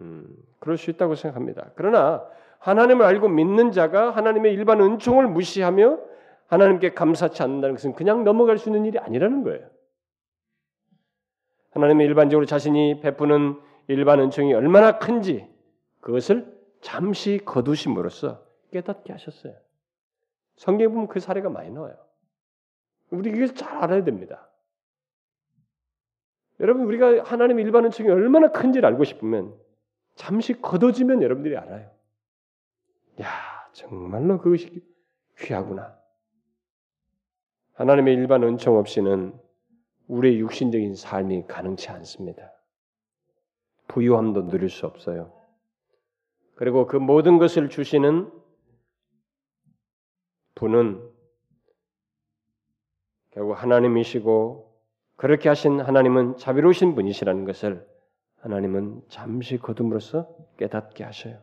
음, 그럴 수 있다고 생각합니다. 그러나 하나님을 알고 믿는 자가 하나님의 일반 은총을 무시하며 하나님께 감사치 않는다는 것은 그냥 넘어갈 수 있는 일이 아니라는 거예요. 하나님의 일반적으로 자신이 베푸는 일반 은총이 얼마나 큰지 그것을 잠시 거두심으로써 깨닫게 하셨어요. 성경에 보면 그 사례가 많이 나와요. 우리 이걸 잘 알아야 됩니다. 여러분 우리가 하나님의 일반 은총이 얼마나 큰지를 알고 싶으면 잠시 걷어지면 여러분들이 알아요. 야 정말로 그것이 귀하구나. 하나님의 일반 은총 없이는 우리의 육신적인 삶이 가능치 않습니다. 부유함도 누릴 수 없어요. 그리고 그 모든 것을 주시는 분은 결국 하나님이시고 그렇게 하신 하나님은 자비로우신 분이시라는 것을 하나님은 잠시 거둠으로써 깨닫게 하셔요.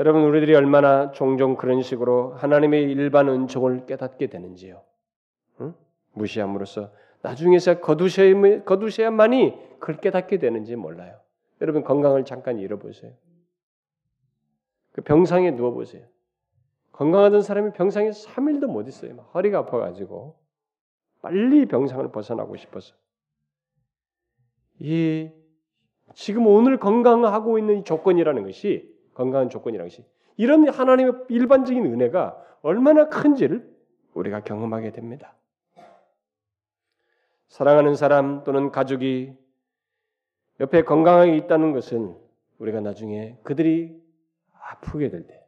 여러분 우리들이 얼마나 종종 그런 식으로 하나님의 일반 은총을 깨닫게 되는지요. 응? 무시함으로써 나중에서 거두셔야, 거두셔야만이 그걸 깨닫게 되는지 몰라요. 여러분 건강을 잠깐 잃어보세요. 그 병상에 누워보세요. 건강하던 사람이 병상에 3일도 못 있어요. 허리가 아파가지고 빨리 병상을 벗어나고 싶어서. 이 지금 오늘 건강하고 있는 조건이라는 것이 건강한 조건이라는 것이 이런 하나님의 일반적인 은혜가 얼마나 큰지를 우리가 경험하게 됩니다. 사랑하는 사람 또는 가족이 옆에 건강하게 있다는 것은 우리가 나중에 그들이 아프게 될 때,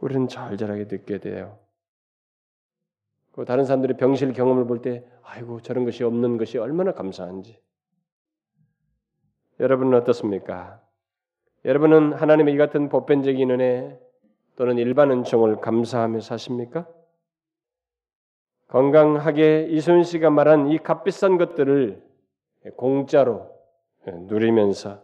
우리는 절절하게 느끼게 돼요. 그 다른 사람들이 병실 경험을 볼 때, 아이고 저런 것이 없는 것이 얼마나 감사한지. 여러분은 어떻습니까? 여러분은 하나님의 이 같은 보편적인 은혜 또는 일반 은총을 감사하며 사십니까? 건강하게 이순 씨가 말한 이 값비싼 것들을 공짜로 누리면서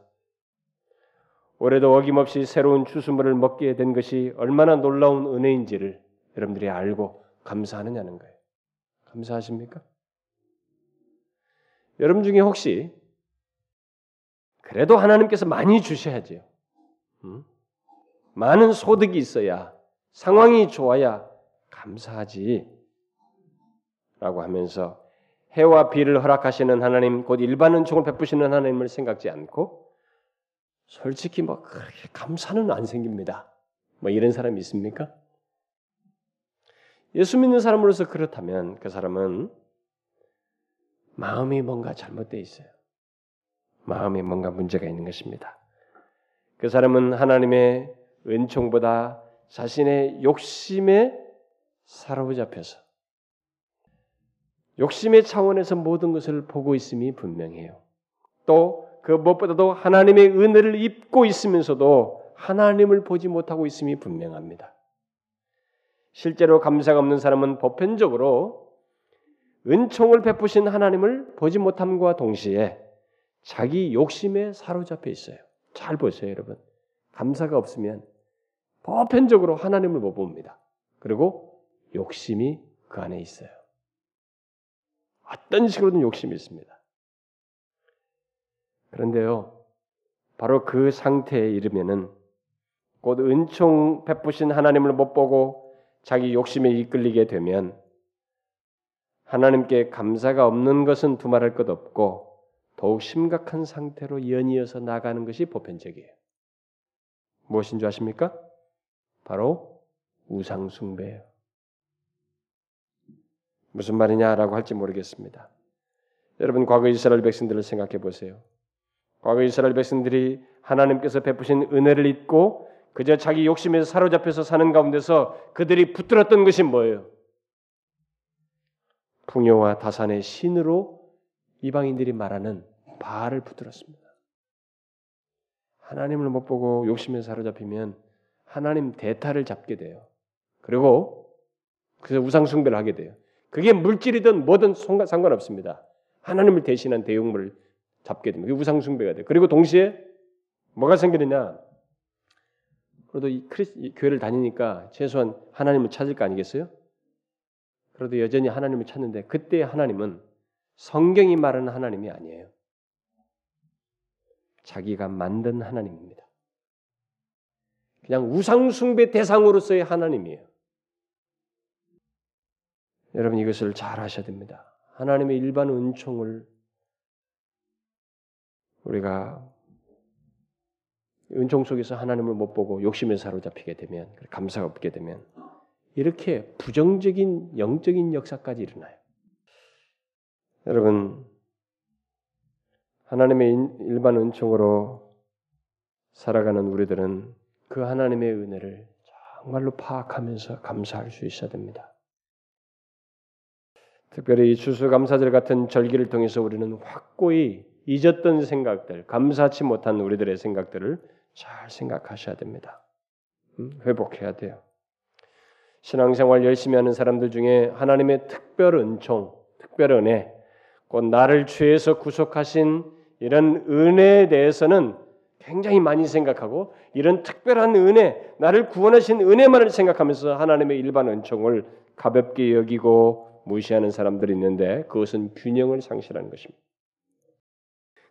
올해도 어김없이 새로운 추수물을 먹게 된 것이 얼마나 놀라운 은혜인지를 여러분들이 알고 감사하느냐는 거예요. 감사하십니까? 여러분 중에 혹시 그래도 하나님께서 많이 주셔야죠. 음? 많은 소득이 있어야 상황이 좋아야 감사하지. 라고 하면서 해와 비를 허락하시는 하나님, 곧 일반 은총을 베푸시는 하나님을 생각지 않고 솔직히 뭐 그렇게 감사는 안 생깁니다. 뭐 이런 사람이 있습니까? 예수 믿는 사람으로서 그렇다면 그 사람은 마음이 뭔가 잘못되어 있어요. 마음이 뭔가 문제가 있는 것입니다. 그 사람은 하나님의 은총보다 자신의 욕심에 사로잡혀서 욕심의 차원에서 모든 것을 보고 있음이 분명해요. 또 그 무엇보다도 하나님의 은혜를 입고 있으면서도 하나님을 보지 못하고 있음이 분명합니다. 실제로 감사가 없는 사람은 보편적으로 은총을 베푸신 하나님을 보지 못함과 동시에 자기 욕심에 사로잡혀 있어요. 잘 보세요, 여러분. 감사가 없으면 보편적으로 하나님을 못 봅니다. 그리고 욕심이 그 안에 있어요. 어떤 식으로든 욕심이 있습니다. 그런데요, 바로 그 상태에 이르면은 곧 은총 베푸신 하나님을 못 보고 자기 욕심에 이끌리게 되면 하나님께 감사가 없는 것은 두말할 것 없고 더욱 심각한 상태로 연이어서 나가는 것이 보편적이에요. 무엇인 줄 아십니까? 바로 우상숭배예요. 무슨 말이냐라고 할지 모르겠습니다. 여러분 과거 이스라엘 백성들을 생각해 보세요. 과거 이스라엘 백성들이 하나님께서 베푸신 은혜를 잊고 그저 자기 욕심에서 사로잡혀서 사는 가운데서 그들이 붙들었던 것이 뭐예요? 풍요와 다산의 신으로 이방인들이 말하는 바알을 붙들었습니다. 하나님을 못 보고 욕심에 사로잡히면 하나님 대타를 잡게 돼요. 그리고 그래서 우상 숭배를 하게 돼요. 그게 물질이든 뭐든 상관없습니다. 하나님을 대신한 대용물을 잡게 됩니다. 우상 숭배가 돼. 그리고 동시에 뭐가 생기느냐? 그래도 이 크리스 이 교회를 다니니까 최소한 하나님을 찾을 거 아니겠어요? 그래도 여전히 하나님을 찾는데 그때 하나님은 성경이 말하는 하나님이 아니에요. 자기가 만든 하나님입니다. 그냥 우상숭배 대상으로서의 하나님이에요. 여러분 이것을 잘 하셔야 됩니다. 하나님의 일반 은총을 우리가 은총 속에서 하나님을 못 보고 욕심에 사로잡히게 되면 감사가 없게 되면 이렇게 부정적인 영적인 역사까지 일어나요. 여러분 하나님의 일반 은총으로 살아가는 우리들은 그 하나님의 은혜를 정말로 파악하면서 감사할 수 있어야 됩니다. 특별히 이 추수감사절 같은 절기를 통해서 우리는 확고히 잊었던 생각들, 감사치 못한 우리들의 생각들을 잘 생각하셔야 됩니다. 음, 회복해야 돼요. 신앙생활 열심히 하는 사람들 중에 하나님의 특별 은총, 특별 은혜, 곧 나를 죄에서 구속하신 이런 은혜에 대해서는 굉장히 많이 생각하고 이런 특별한 은혜, 나를 구원하신 은혜만을 생각하면서 하나님의 일반 은총을 가볍게 여기고 무시하는 사람들이 있는데 그것은 균형을 상실하는 것입니다.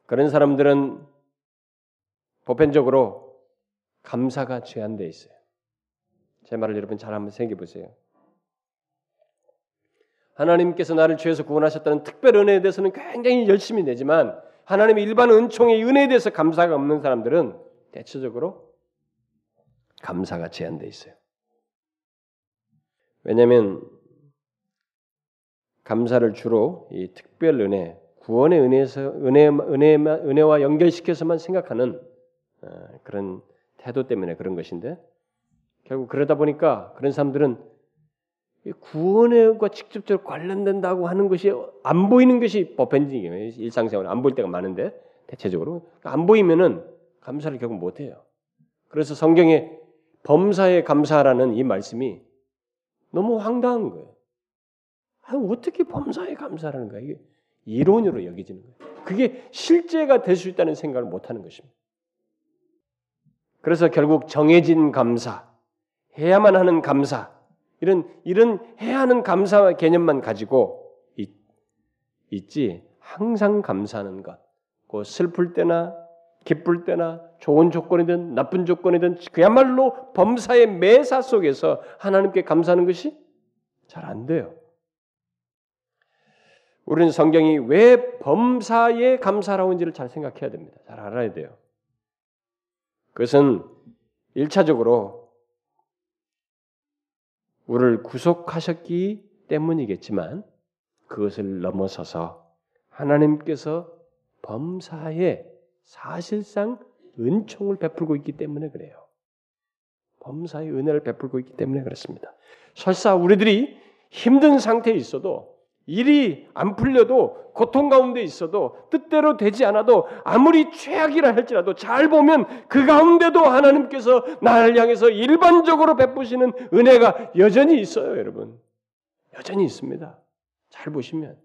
그런 사람들은 보편적으로 감사가 제한되어 있어요. 제 말을 여러분 잘 한번 생각해 보세요. 하나님께서 나를 죄에서 구원하셨다는 특별 은혜에 대해서는 굉장히 열심히 내지만 하나님의 일반 은총의 은혜에 대해서 감사가 없는 사람들은 대체적으로 감사가 제한되어 있어요. 왜냐하면 감사를 주로 이 특별 은혜, 구원의 은혜에서 은혜 은혜 은혜와 연결시켜서만 생각하는 어, 그런 태도 때문에 그런 것인데 결국 그러다 보니까 그런 사람들은 구원과 직접적으로 관련된다고 하는 것이 안 보이는 것이 보편적이에요. 일상생활 안 보일 때가 많은데 대체적으로 안 보이면은 감사를 결국 못 해요. 그래서 성경에 범사에 감사라는 이 말씀이 너무 황당한 거예요. 아, 어떻게 범사에 감사라는 거야? 이게 이론으로 여기지는 거예요. 그게 실제가 될 수 있다는 생각을 못 하는 것입니다. 그래서 결국 정해진 감사, 해야만 하는 감사, 이런 이런 해야 하는 감사 개념만 가지고 있, 있지 항상 감사하는 것, 그 슬플 때나 기쁠 때나 좋은 조건이든 나쁜 조건이든 그야말로 범사의 매사 속에서 하나님께 감사하는 것이 잘 안 돼요. 우리는 성경이 왜 범사에 감사라고인지를 잘 생각해야 됩니다. 잘 알아야 돼요. 그것은 일차적으로 우리를 구속하셨기 때문이겠지만 그것을 넘어서서 하나님께서 범사에 사실상 은총을 베풀고 있기 때문에 그래요. 범사의 은혜를 베풀고 있기 때문에 그렇습니다. 설사 우리들이 힘든 상태에 있어도 일이 안 풀려도 고통 가운데 있어도 뜻대로 되지 않아도 아무리 최악이라 할지라도 잘 보면 그 가운데도 하나님께서 나를 향해서 일반적으로 베푸시는 은혜가 여전히 있어요, 여러분. 여전히 있습니다. 잘 보시면.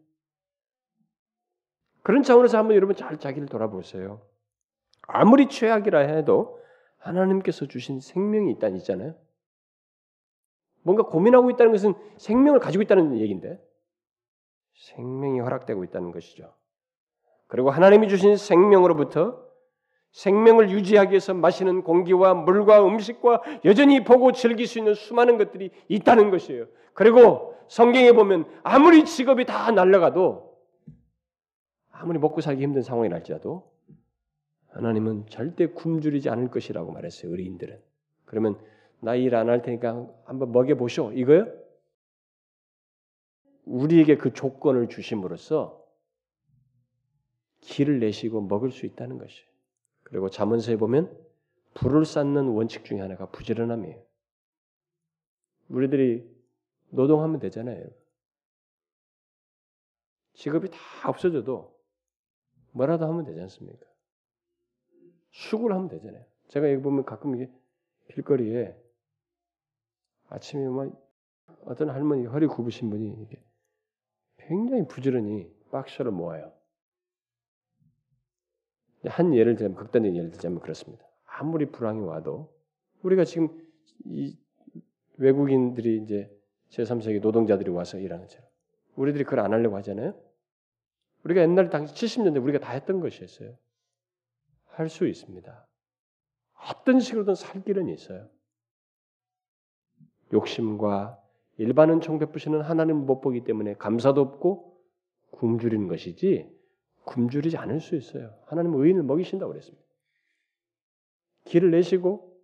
그런 차원에서 한번 여러분 잘 자기를 돌아보세요. 아무리 최악이라 해도 하나님께서 주신 생명이 있다는 있잖아요. 뭔가 고민하고 있다는 것은 생명을 가지고 있다는 얘기인데 생명이 허락되고 있다는 것이죠. 그리고 하나님이 주신 생명으로부터 생명을 유지하기 위해서 마시는 공기와 물과 음식과 여전히 보고 즐길 수 있는 수많은 것들이 있다는 것이에요. 그리고 성경에 보면 아무리 직업이 다 날라가도 아무리 먹고 살기 힘든 상황이 날지라도 하나님은 절대 굶주리지 않을 것이라고 말했어요. 의인들은. 그러면 나 일 안 할 테니까 한번 먹여 보쇼. 이거요? 우리에게 그 조건을 주심으로써 길을 내시고 먹을 수 있다는 것이에요. 그리고 자문서에 보면 불을 쌓는 원칙 중에 하나가 부지런함이에요. 우리들이 노동하면 되잖아요. 직업이 다 없어져도 뭐라도 하면 되지 않습니까? 수고를 하면 되잖아요. 제가 여기 보면 가끔 이게 길거리에 아침에 막 어떤 할머니 허리 굽으신 분이 이렇게 굉장히 부지런히 박스를 모아요. 한 예를 들면 극단적인 예를 들자면 그렇습니다. 아무리 불황이 와도 우리가 지금 이 외국인들이 이제 제3세기 노동자들이 와서 일하는 처럼 우리들이 그걸 안 하려고 하잖아요. 우리가 옛날 당시 70년대 우리가 다 했던 것이었어요. 할 수 있습니다. 어떤 식으로든 살 길은 있어요. 욕심과 일반은 총 베푸시는 하나님 못 보기 때문에 감사도 없고 굶주리는 것이지 굶주리지 않을 수 있어요. 하나님은 의인을 먹이신다고 그랬습니다. 길을 내시고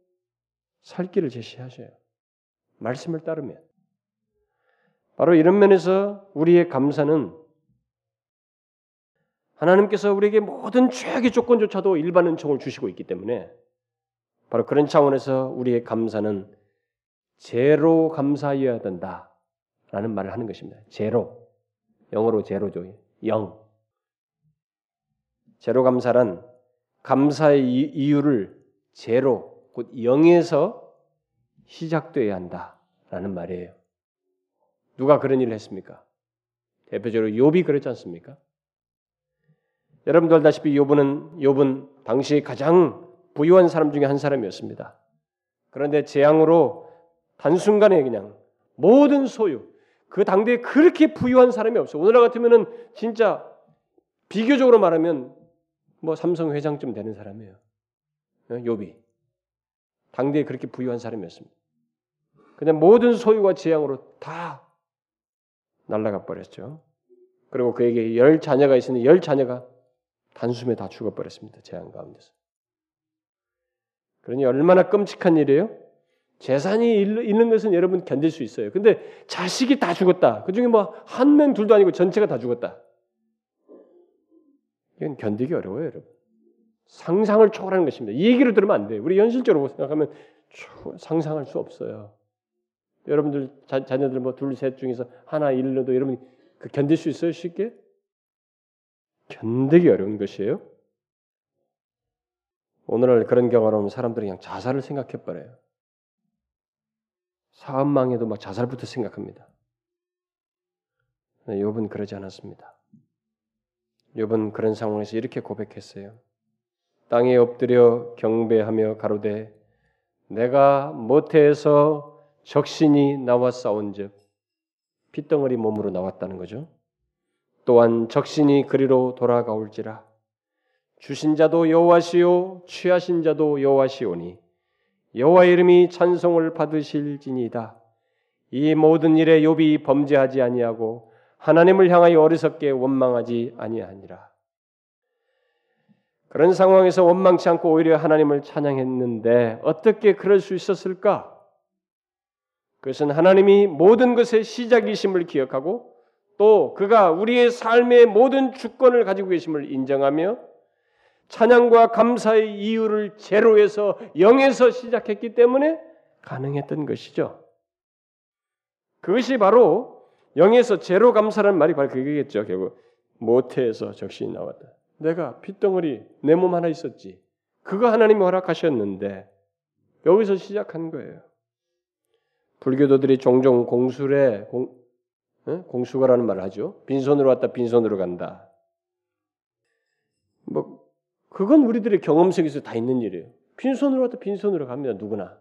살 길을 제시하셔요. 말씀을 따르면. 바로 이런 면에서 우리의 감사는 하나님께서 우리에게 모든 최악의 조건조차도 일반 은총을 주시고 있기 때문에 바로 그런 차원에서 우리의 감사는 제로 감사해야 된다 라는 말을 하는 것입니다. 제로 영어로 제로죠. 영 제로 감사란 감사의 이유를 제로 곧 영에서 시작돼야 한다라는 말이에요. 누가 그런 일을 했습니까? 대표적으로 욥이 그랬지 않습니까? 여러분도 알다시피 욥은 욥은 당시 가장 부유한 사람 중에 한 사람이었습니다. 그런데 재앙으로 단순간에 그냥 모든 소유 그 당대에 그렇게 부유한 사람이 없어. 오늘날 같으면은 진짜 비교적으로 말하면 뭐 삼성 회장쯤 되는 사람이에요. 어, 욥이 당대에 그렇게 부유한 사람이었습니다. 그냥 모든 소유와 재앙으로 다 날라가 버렸죠. 그리고 그에게 열 자녀가 있으니 열 자녀가 단숨에 다 죽어버렸습니다. 재앙 가운데서. 그러니 얼마나 끔찍한 일이에요? 재산이 잃는 것은 여러분 견딜 수 있어요. 근데 자식이 다 죽었다. 그 중에 뭐 한 명 둘도 아니고 전체가 다 죽었다. 이건 견디기 어려워요, 여러분. 상상을 초월하는 것입니다. 이 얘기를 들으면 안 돼요. 우리 현실적으로 생각하면 상상할 수 없어요. 여러분들 자, 자녀들 뭐 둘, 셋 중에서 하나 잃어도 여러분 그 견딜 수 있어요, 쉽게? 견디기 어려운 것이에요. 오늘날 그런 경우를 하면 사람들이 그냥 자살을 생각해 버려요. 사업 망해도 막 자살부터 생각합니다. 욥은 그러지 않았습니다. 욥은 그런 상황에서 이렇게 고백했어요. 땅에 엎드려 경배하며 가로되 내가 모태에서 적신이 나와 싸운즉 핏덩어리 몸으로 나왔다는 거죠. 또한 적신이 그리로 돌아가올지라 주신 자도 여호와시요 취하신 자도 여호와시오니 여호와 이름이 찬송을 받으실지니이다. 이 모든 일에 욥이 범죄하지 아니하고 하나님을 향하여 어리석게 원망하지 아니하니라. 그런 상황에서 원망치 않고 오히려 하나님을 찬양했는데 어떻게 그럴 수 있었을까? 그것은 하나님이 모든 것의 시작이심을 기억하고 또 그가 우리의 삶의 모든 주권을 가지고 계심을 인정하며 찬양과 감사의 이유를 제로에서 영에서 시작했기 때문에 가능했던 것이죠. 그것이 바로 영에서 제로 감사라는 말이 바로 그게겠죠. 결국 모태에서 적신이 나왔다. 내가 핏덩어리 내 몸 하나 있었지. 그거 하나님이 허락하셨는데 여기서 시작한 거예요. 불교도들이 종종 공술에 공, 공수가라는 말을 하죠. 빈손으로 왔다 빈손으로 간다. 뭐 그건 우리들의 경험 속에서 다 있는 일이에요. 빈손으로 왔다 빈손으로 갑니다. 누구나.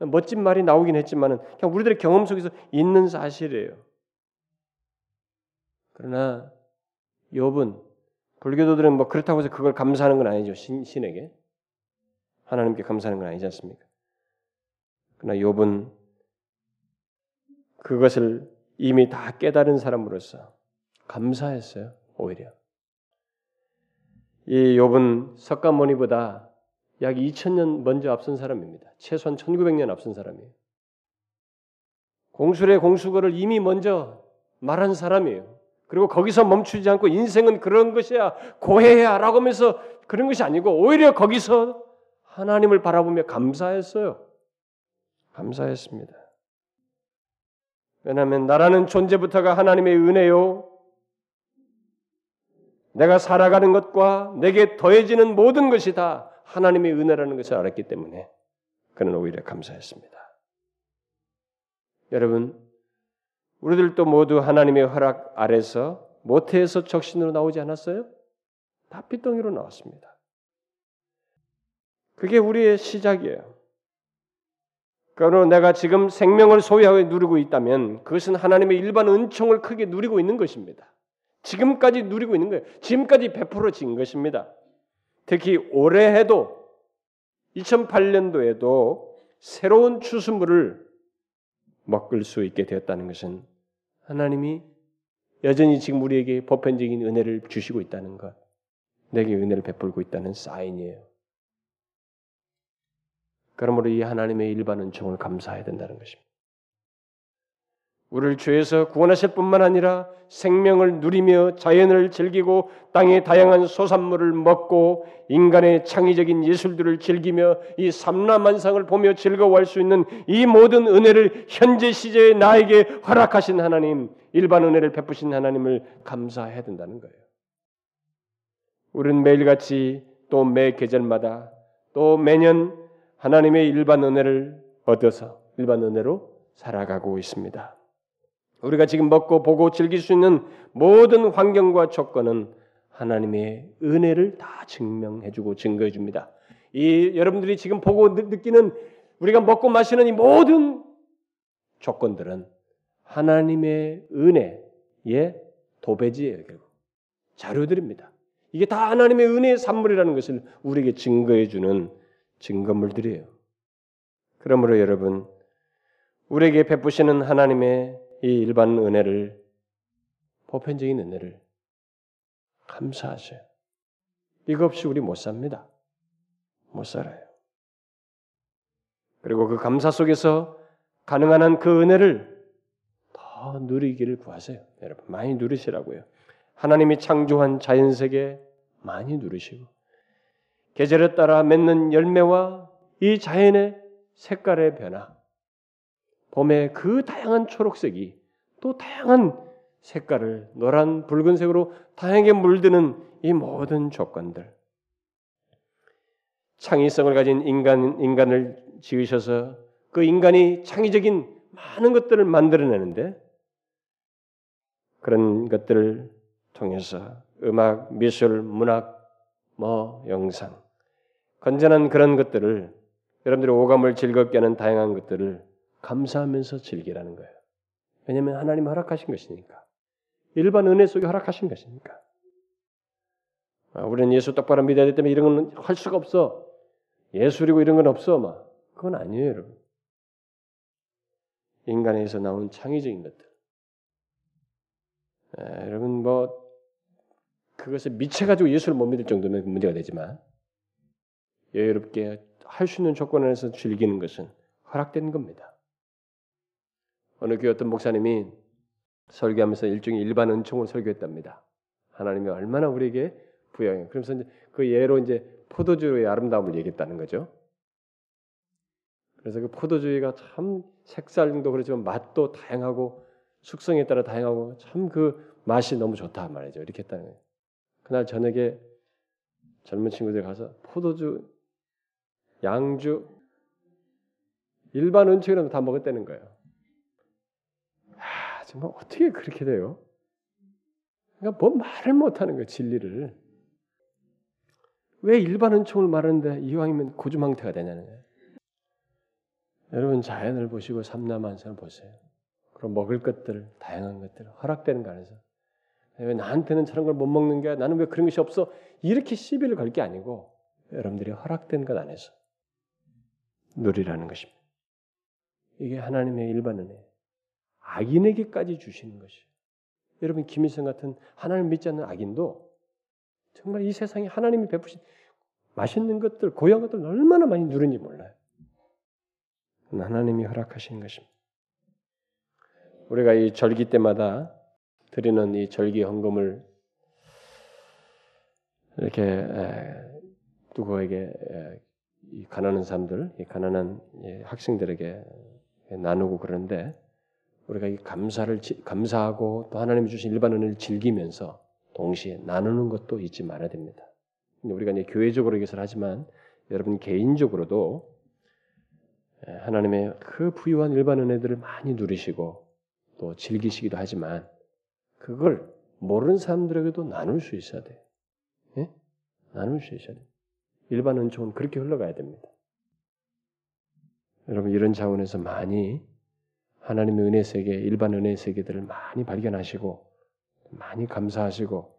멋진 말이 나오긴 했지만은 그냥 우리들의 경험 속에서 있는 사실이에요. 그러나 욥은 불교도들은 뭐 그렇다고 해서 그걸 감사하는 건 아니죠. 신, 신에게 하나님께 감사하는 건 아니지 않습니까? 그러나 욥은 그것을 이미 다 깨달은 사람으로서 감사했어요. 오히려 이 욥은 석가모니보다 약 2000년 먼저 앞선 사람입니다. 최소한 1900년 앞선 사람이에요. 공술의 공수거를 이미 먼저 말한 사람이에요. 그리고 거기서 멈추지 않고 인생은 그런 것이야 고해야라고 하면서 그런 것이 아니고 오히려 거기서 하나님을 바라보며 감사했어요. 감사했습니다. 왜냐하면 나라는 존재부터가 하나님의 은혜요. 내가 살아가는 것과 내게 더해지는 모든 것이 다 하나님의 은혜라는 것을 알았기 때문에 그는 오히려 감사했습니다. 여러분, 우리들도 모두 하나님의 허락 아래서 모태에서 적신으로 나오지 않았어요? 다 핏덩이로 나왔습니다. 그게 우리의 시작이에요. 그러므로 내가 지금 생명을 소유하고 누리고 있다면 그것은 하나님의 일반 은총을 크게 누리고 있는 것입니다. 지금까지 누리고 있는 거예요. 지금까지 베풀어진 것입니다. 특히 올해 해도 2008년도에도 새로운 추수물을 먹을 수 있게 되었다는 것은 하나님이 여전히 지금 우리에게 보편적인 은혜를 주시고 있다는 것, 내게 은혜를 베풀고 있다는 사인이에요. 그러므로 이 하나님의 일반 은총을 감사해야 된다는 것입니다. 우리를 죄에서 구원하실 뿐만 아니라 생명을 누리며 자연을 즐기고 땅의 다양한 소산물을 먹고 인간의 창의적인 예술들을 즐기며 이 삼라만상을 보며 즐거워할 수 있는 이 모든 은혜를 현재 시제에 나에게 허락하신 하나님, 일반 은혜를 베푸신 하나님을 감사해야 된다는 거예요. 우리는 매일같이 또 매 계절마다 또 매년 하나님의 일반 은혜를 얻어서 일반 은혜로 살아가고 있습니다. 우리가 지금 먹고 보고 즐길 수 있는 모든 환경과 조건은 하나님의 은혜를 다 증명해주고 증거해줍니다. 이 여러분들이 지금 보고 느끼는 우리가 먹고 마시는 이 모든 조건들은 하나님의 은혜의 도배지예요. 결국 자료들입니다. 이게 다 하나님의 은혜의 산물이라는 것을 우리에게 증거해주는 증거물들이에요. 그러므로 여러분 우리에게 베푸시는 하나님의 이 일반 은혜를 보편적인 은혜를 감사하세요. 이거 없이 우리 못 삽니다. 못 살아요. 그리고 그 감사 속에서 가능한 한 그 은혜를 더 누리기를 구하세요. 여러분 많이 누리시라고요. 하나님이 창조한 자연 세계 많이 누리시고 계절에 따라 맺는 열매와 이 자연의 색깔의 변화, 봄의 그 다양한 초록색이 또 다양한 색깔을 노란, 붉은색으로 다양하게 물드는 이 모든 조건들. 창의성을 가진 인간, 인간을 지으셔서 그 인간이 창의적인 많은 것들을 만들어내는데 그런 것들을 통해서 음악, 미술, 문학, 뭐 영상, 건전한 그런 것들을 여러분들의 오감을 즐겁게 하는 다양한 것들을 감사하면서 즐기라는 거예요. 왜냐하면 하나님 허락하신 것이니까. 일반 은혜 속에 허락하신 것이니까. 아, 우리는 예수 똑바로 믿어야 되기 때문에 이런 건 할 수가 없어. 예술이고 이런 건 없어. 막. 그건 아니에요, 여러분. 인간에서 나온 창의적인 것들. 에, 여러분 뭐 그것을 미쳐가지고 예수를 못 믿을 정도면 문제가 되지만 여유롭게 할 수 있는 조건 안에서 즐기는 것은 허락된 겁니다. 어느 교회 어떤 목사님이 설교하면서 일종의 일반 은총을 설교했답니다. 하나님이 얼마나 우리에게 부여해. 그러면서 이제 그 예로 이제 포도주의 아름다움을 얘기했다는 거죠. 그래서 그 포도주의가 참 색깔도 그렇지만 맛도 다양하고 숙성에 따라 다양하고 참 그 맛이 너무 좋다 말이죠. 이렇게 했다는 거예요. 그날 저녁에 젊은 친구들 가서 포도주, 양주, 일반 은총이라도 다 먹었다는 거예요. 정말 어떻게 그렇게 돼요? 그러니까 뭐 말을 못하는 거예요, 진리를. 왜 일반 은총을 말하는데 이왕이면 고주망태가 되냐는 거예요. 여러분 자연을 보시고 삼남한산을 보세요. 그럼 먹을 것들, 다양한 것들 허락되는 거 안에서 왜 나한테는 저런 걸 못 먹는 게 나는 왜 그런 것이 없어? 이렇게 시비를 걸 게 아니고 여러분들이 허락된 것 안에서 누리라는 것입니다. 이게 하나님의 일반 은혜. 악인에게까지 주시는 것이. 여러분 김일성 같은 하나님 믿지 않는 악인도 정말 이 세상에 하나님이 베푸신 맛있는 것들, 고향 것들 얼마나 많이 누른지 몰라요. 하나님이 허락하신 것입니다. 우리가 이 절기 때마다 드리는 이 절기 헌금을 이렇게 누구에게 가난한 사람들, 가난한 학생들에게 나누고 그러는데 우리가 이 감사를 감사하고 또 하나님이 주신 일반 은혜를 즐기면서 동시에 나누는 것도 잊지 말아야 됩니다. 우리가 이제 교회적으로 이것을 하지만 여러분 개인적으로도 하나님의 그 부유한 일반 은혜들을 많이 누리시고 또 즐기시기도 하지만 그걸 모르는 사람들에게도 나눌 수 있어야 돼. 예? 나눌 수 있어야 돼. 일반 은총은 그렇게 흘러가야 됩니다. 여러분 이런 차원에서 많이 하나님의 은혜 세계, 일반 은혜 세계들을 많이 발견하시고 많이 감사하시고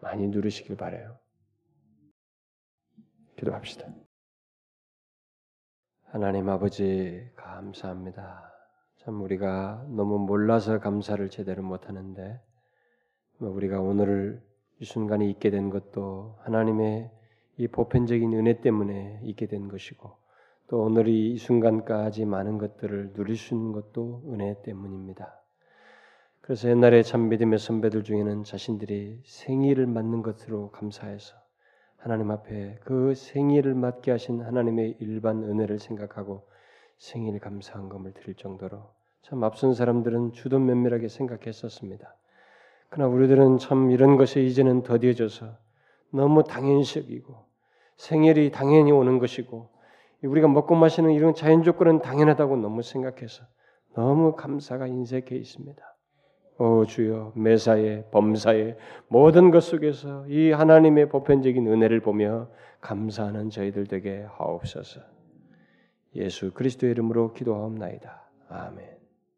많이 누리시길 바래요. 기도합시다. 하나님 아버지 감사합니다. 참 우리가 너무 몰라서 감사를 제대로 못 하는데 뭐 우리가 오늘을 이 순간에 있게 된 것도 하나님의 이 보편적인 은혜 때문에 있게 된 것이고 또 오늘이 이 순간까지 많은 것들을 누릴 수 있는 것도 은혜 때문입니다. 그래서 옛날에 참 믿음의 선배들 중에는 자신들이 생일을 맞는 것으로 감사해서 하나님 앞에 그 생일을 맞게 하신 하나님의 일반 은혜를 생각하고 생일 감사한금을 드릴 정도로 참 앞선 사람들은 주도 면밀하게 생각했었습니다. 그러나 우리들은 참 이런 것에 이제는 더뎌져서 너무 당연식이고 생일이 당연히 오는 것이고 우리가 먹고 마시는 이런 자연 조건은 당연하다고 너무 생각해서 너무 감사가 인색해 있습니다. 오 주여 매사에 범사에 모든 것 속에서 이 하나님의 보편적인 은혜를 보며 감사하는 저희들 되게 하옵소서. 예수 그리스도의 이름으로 기도하옵나이다. 아멘.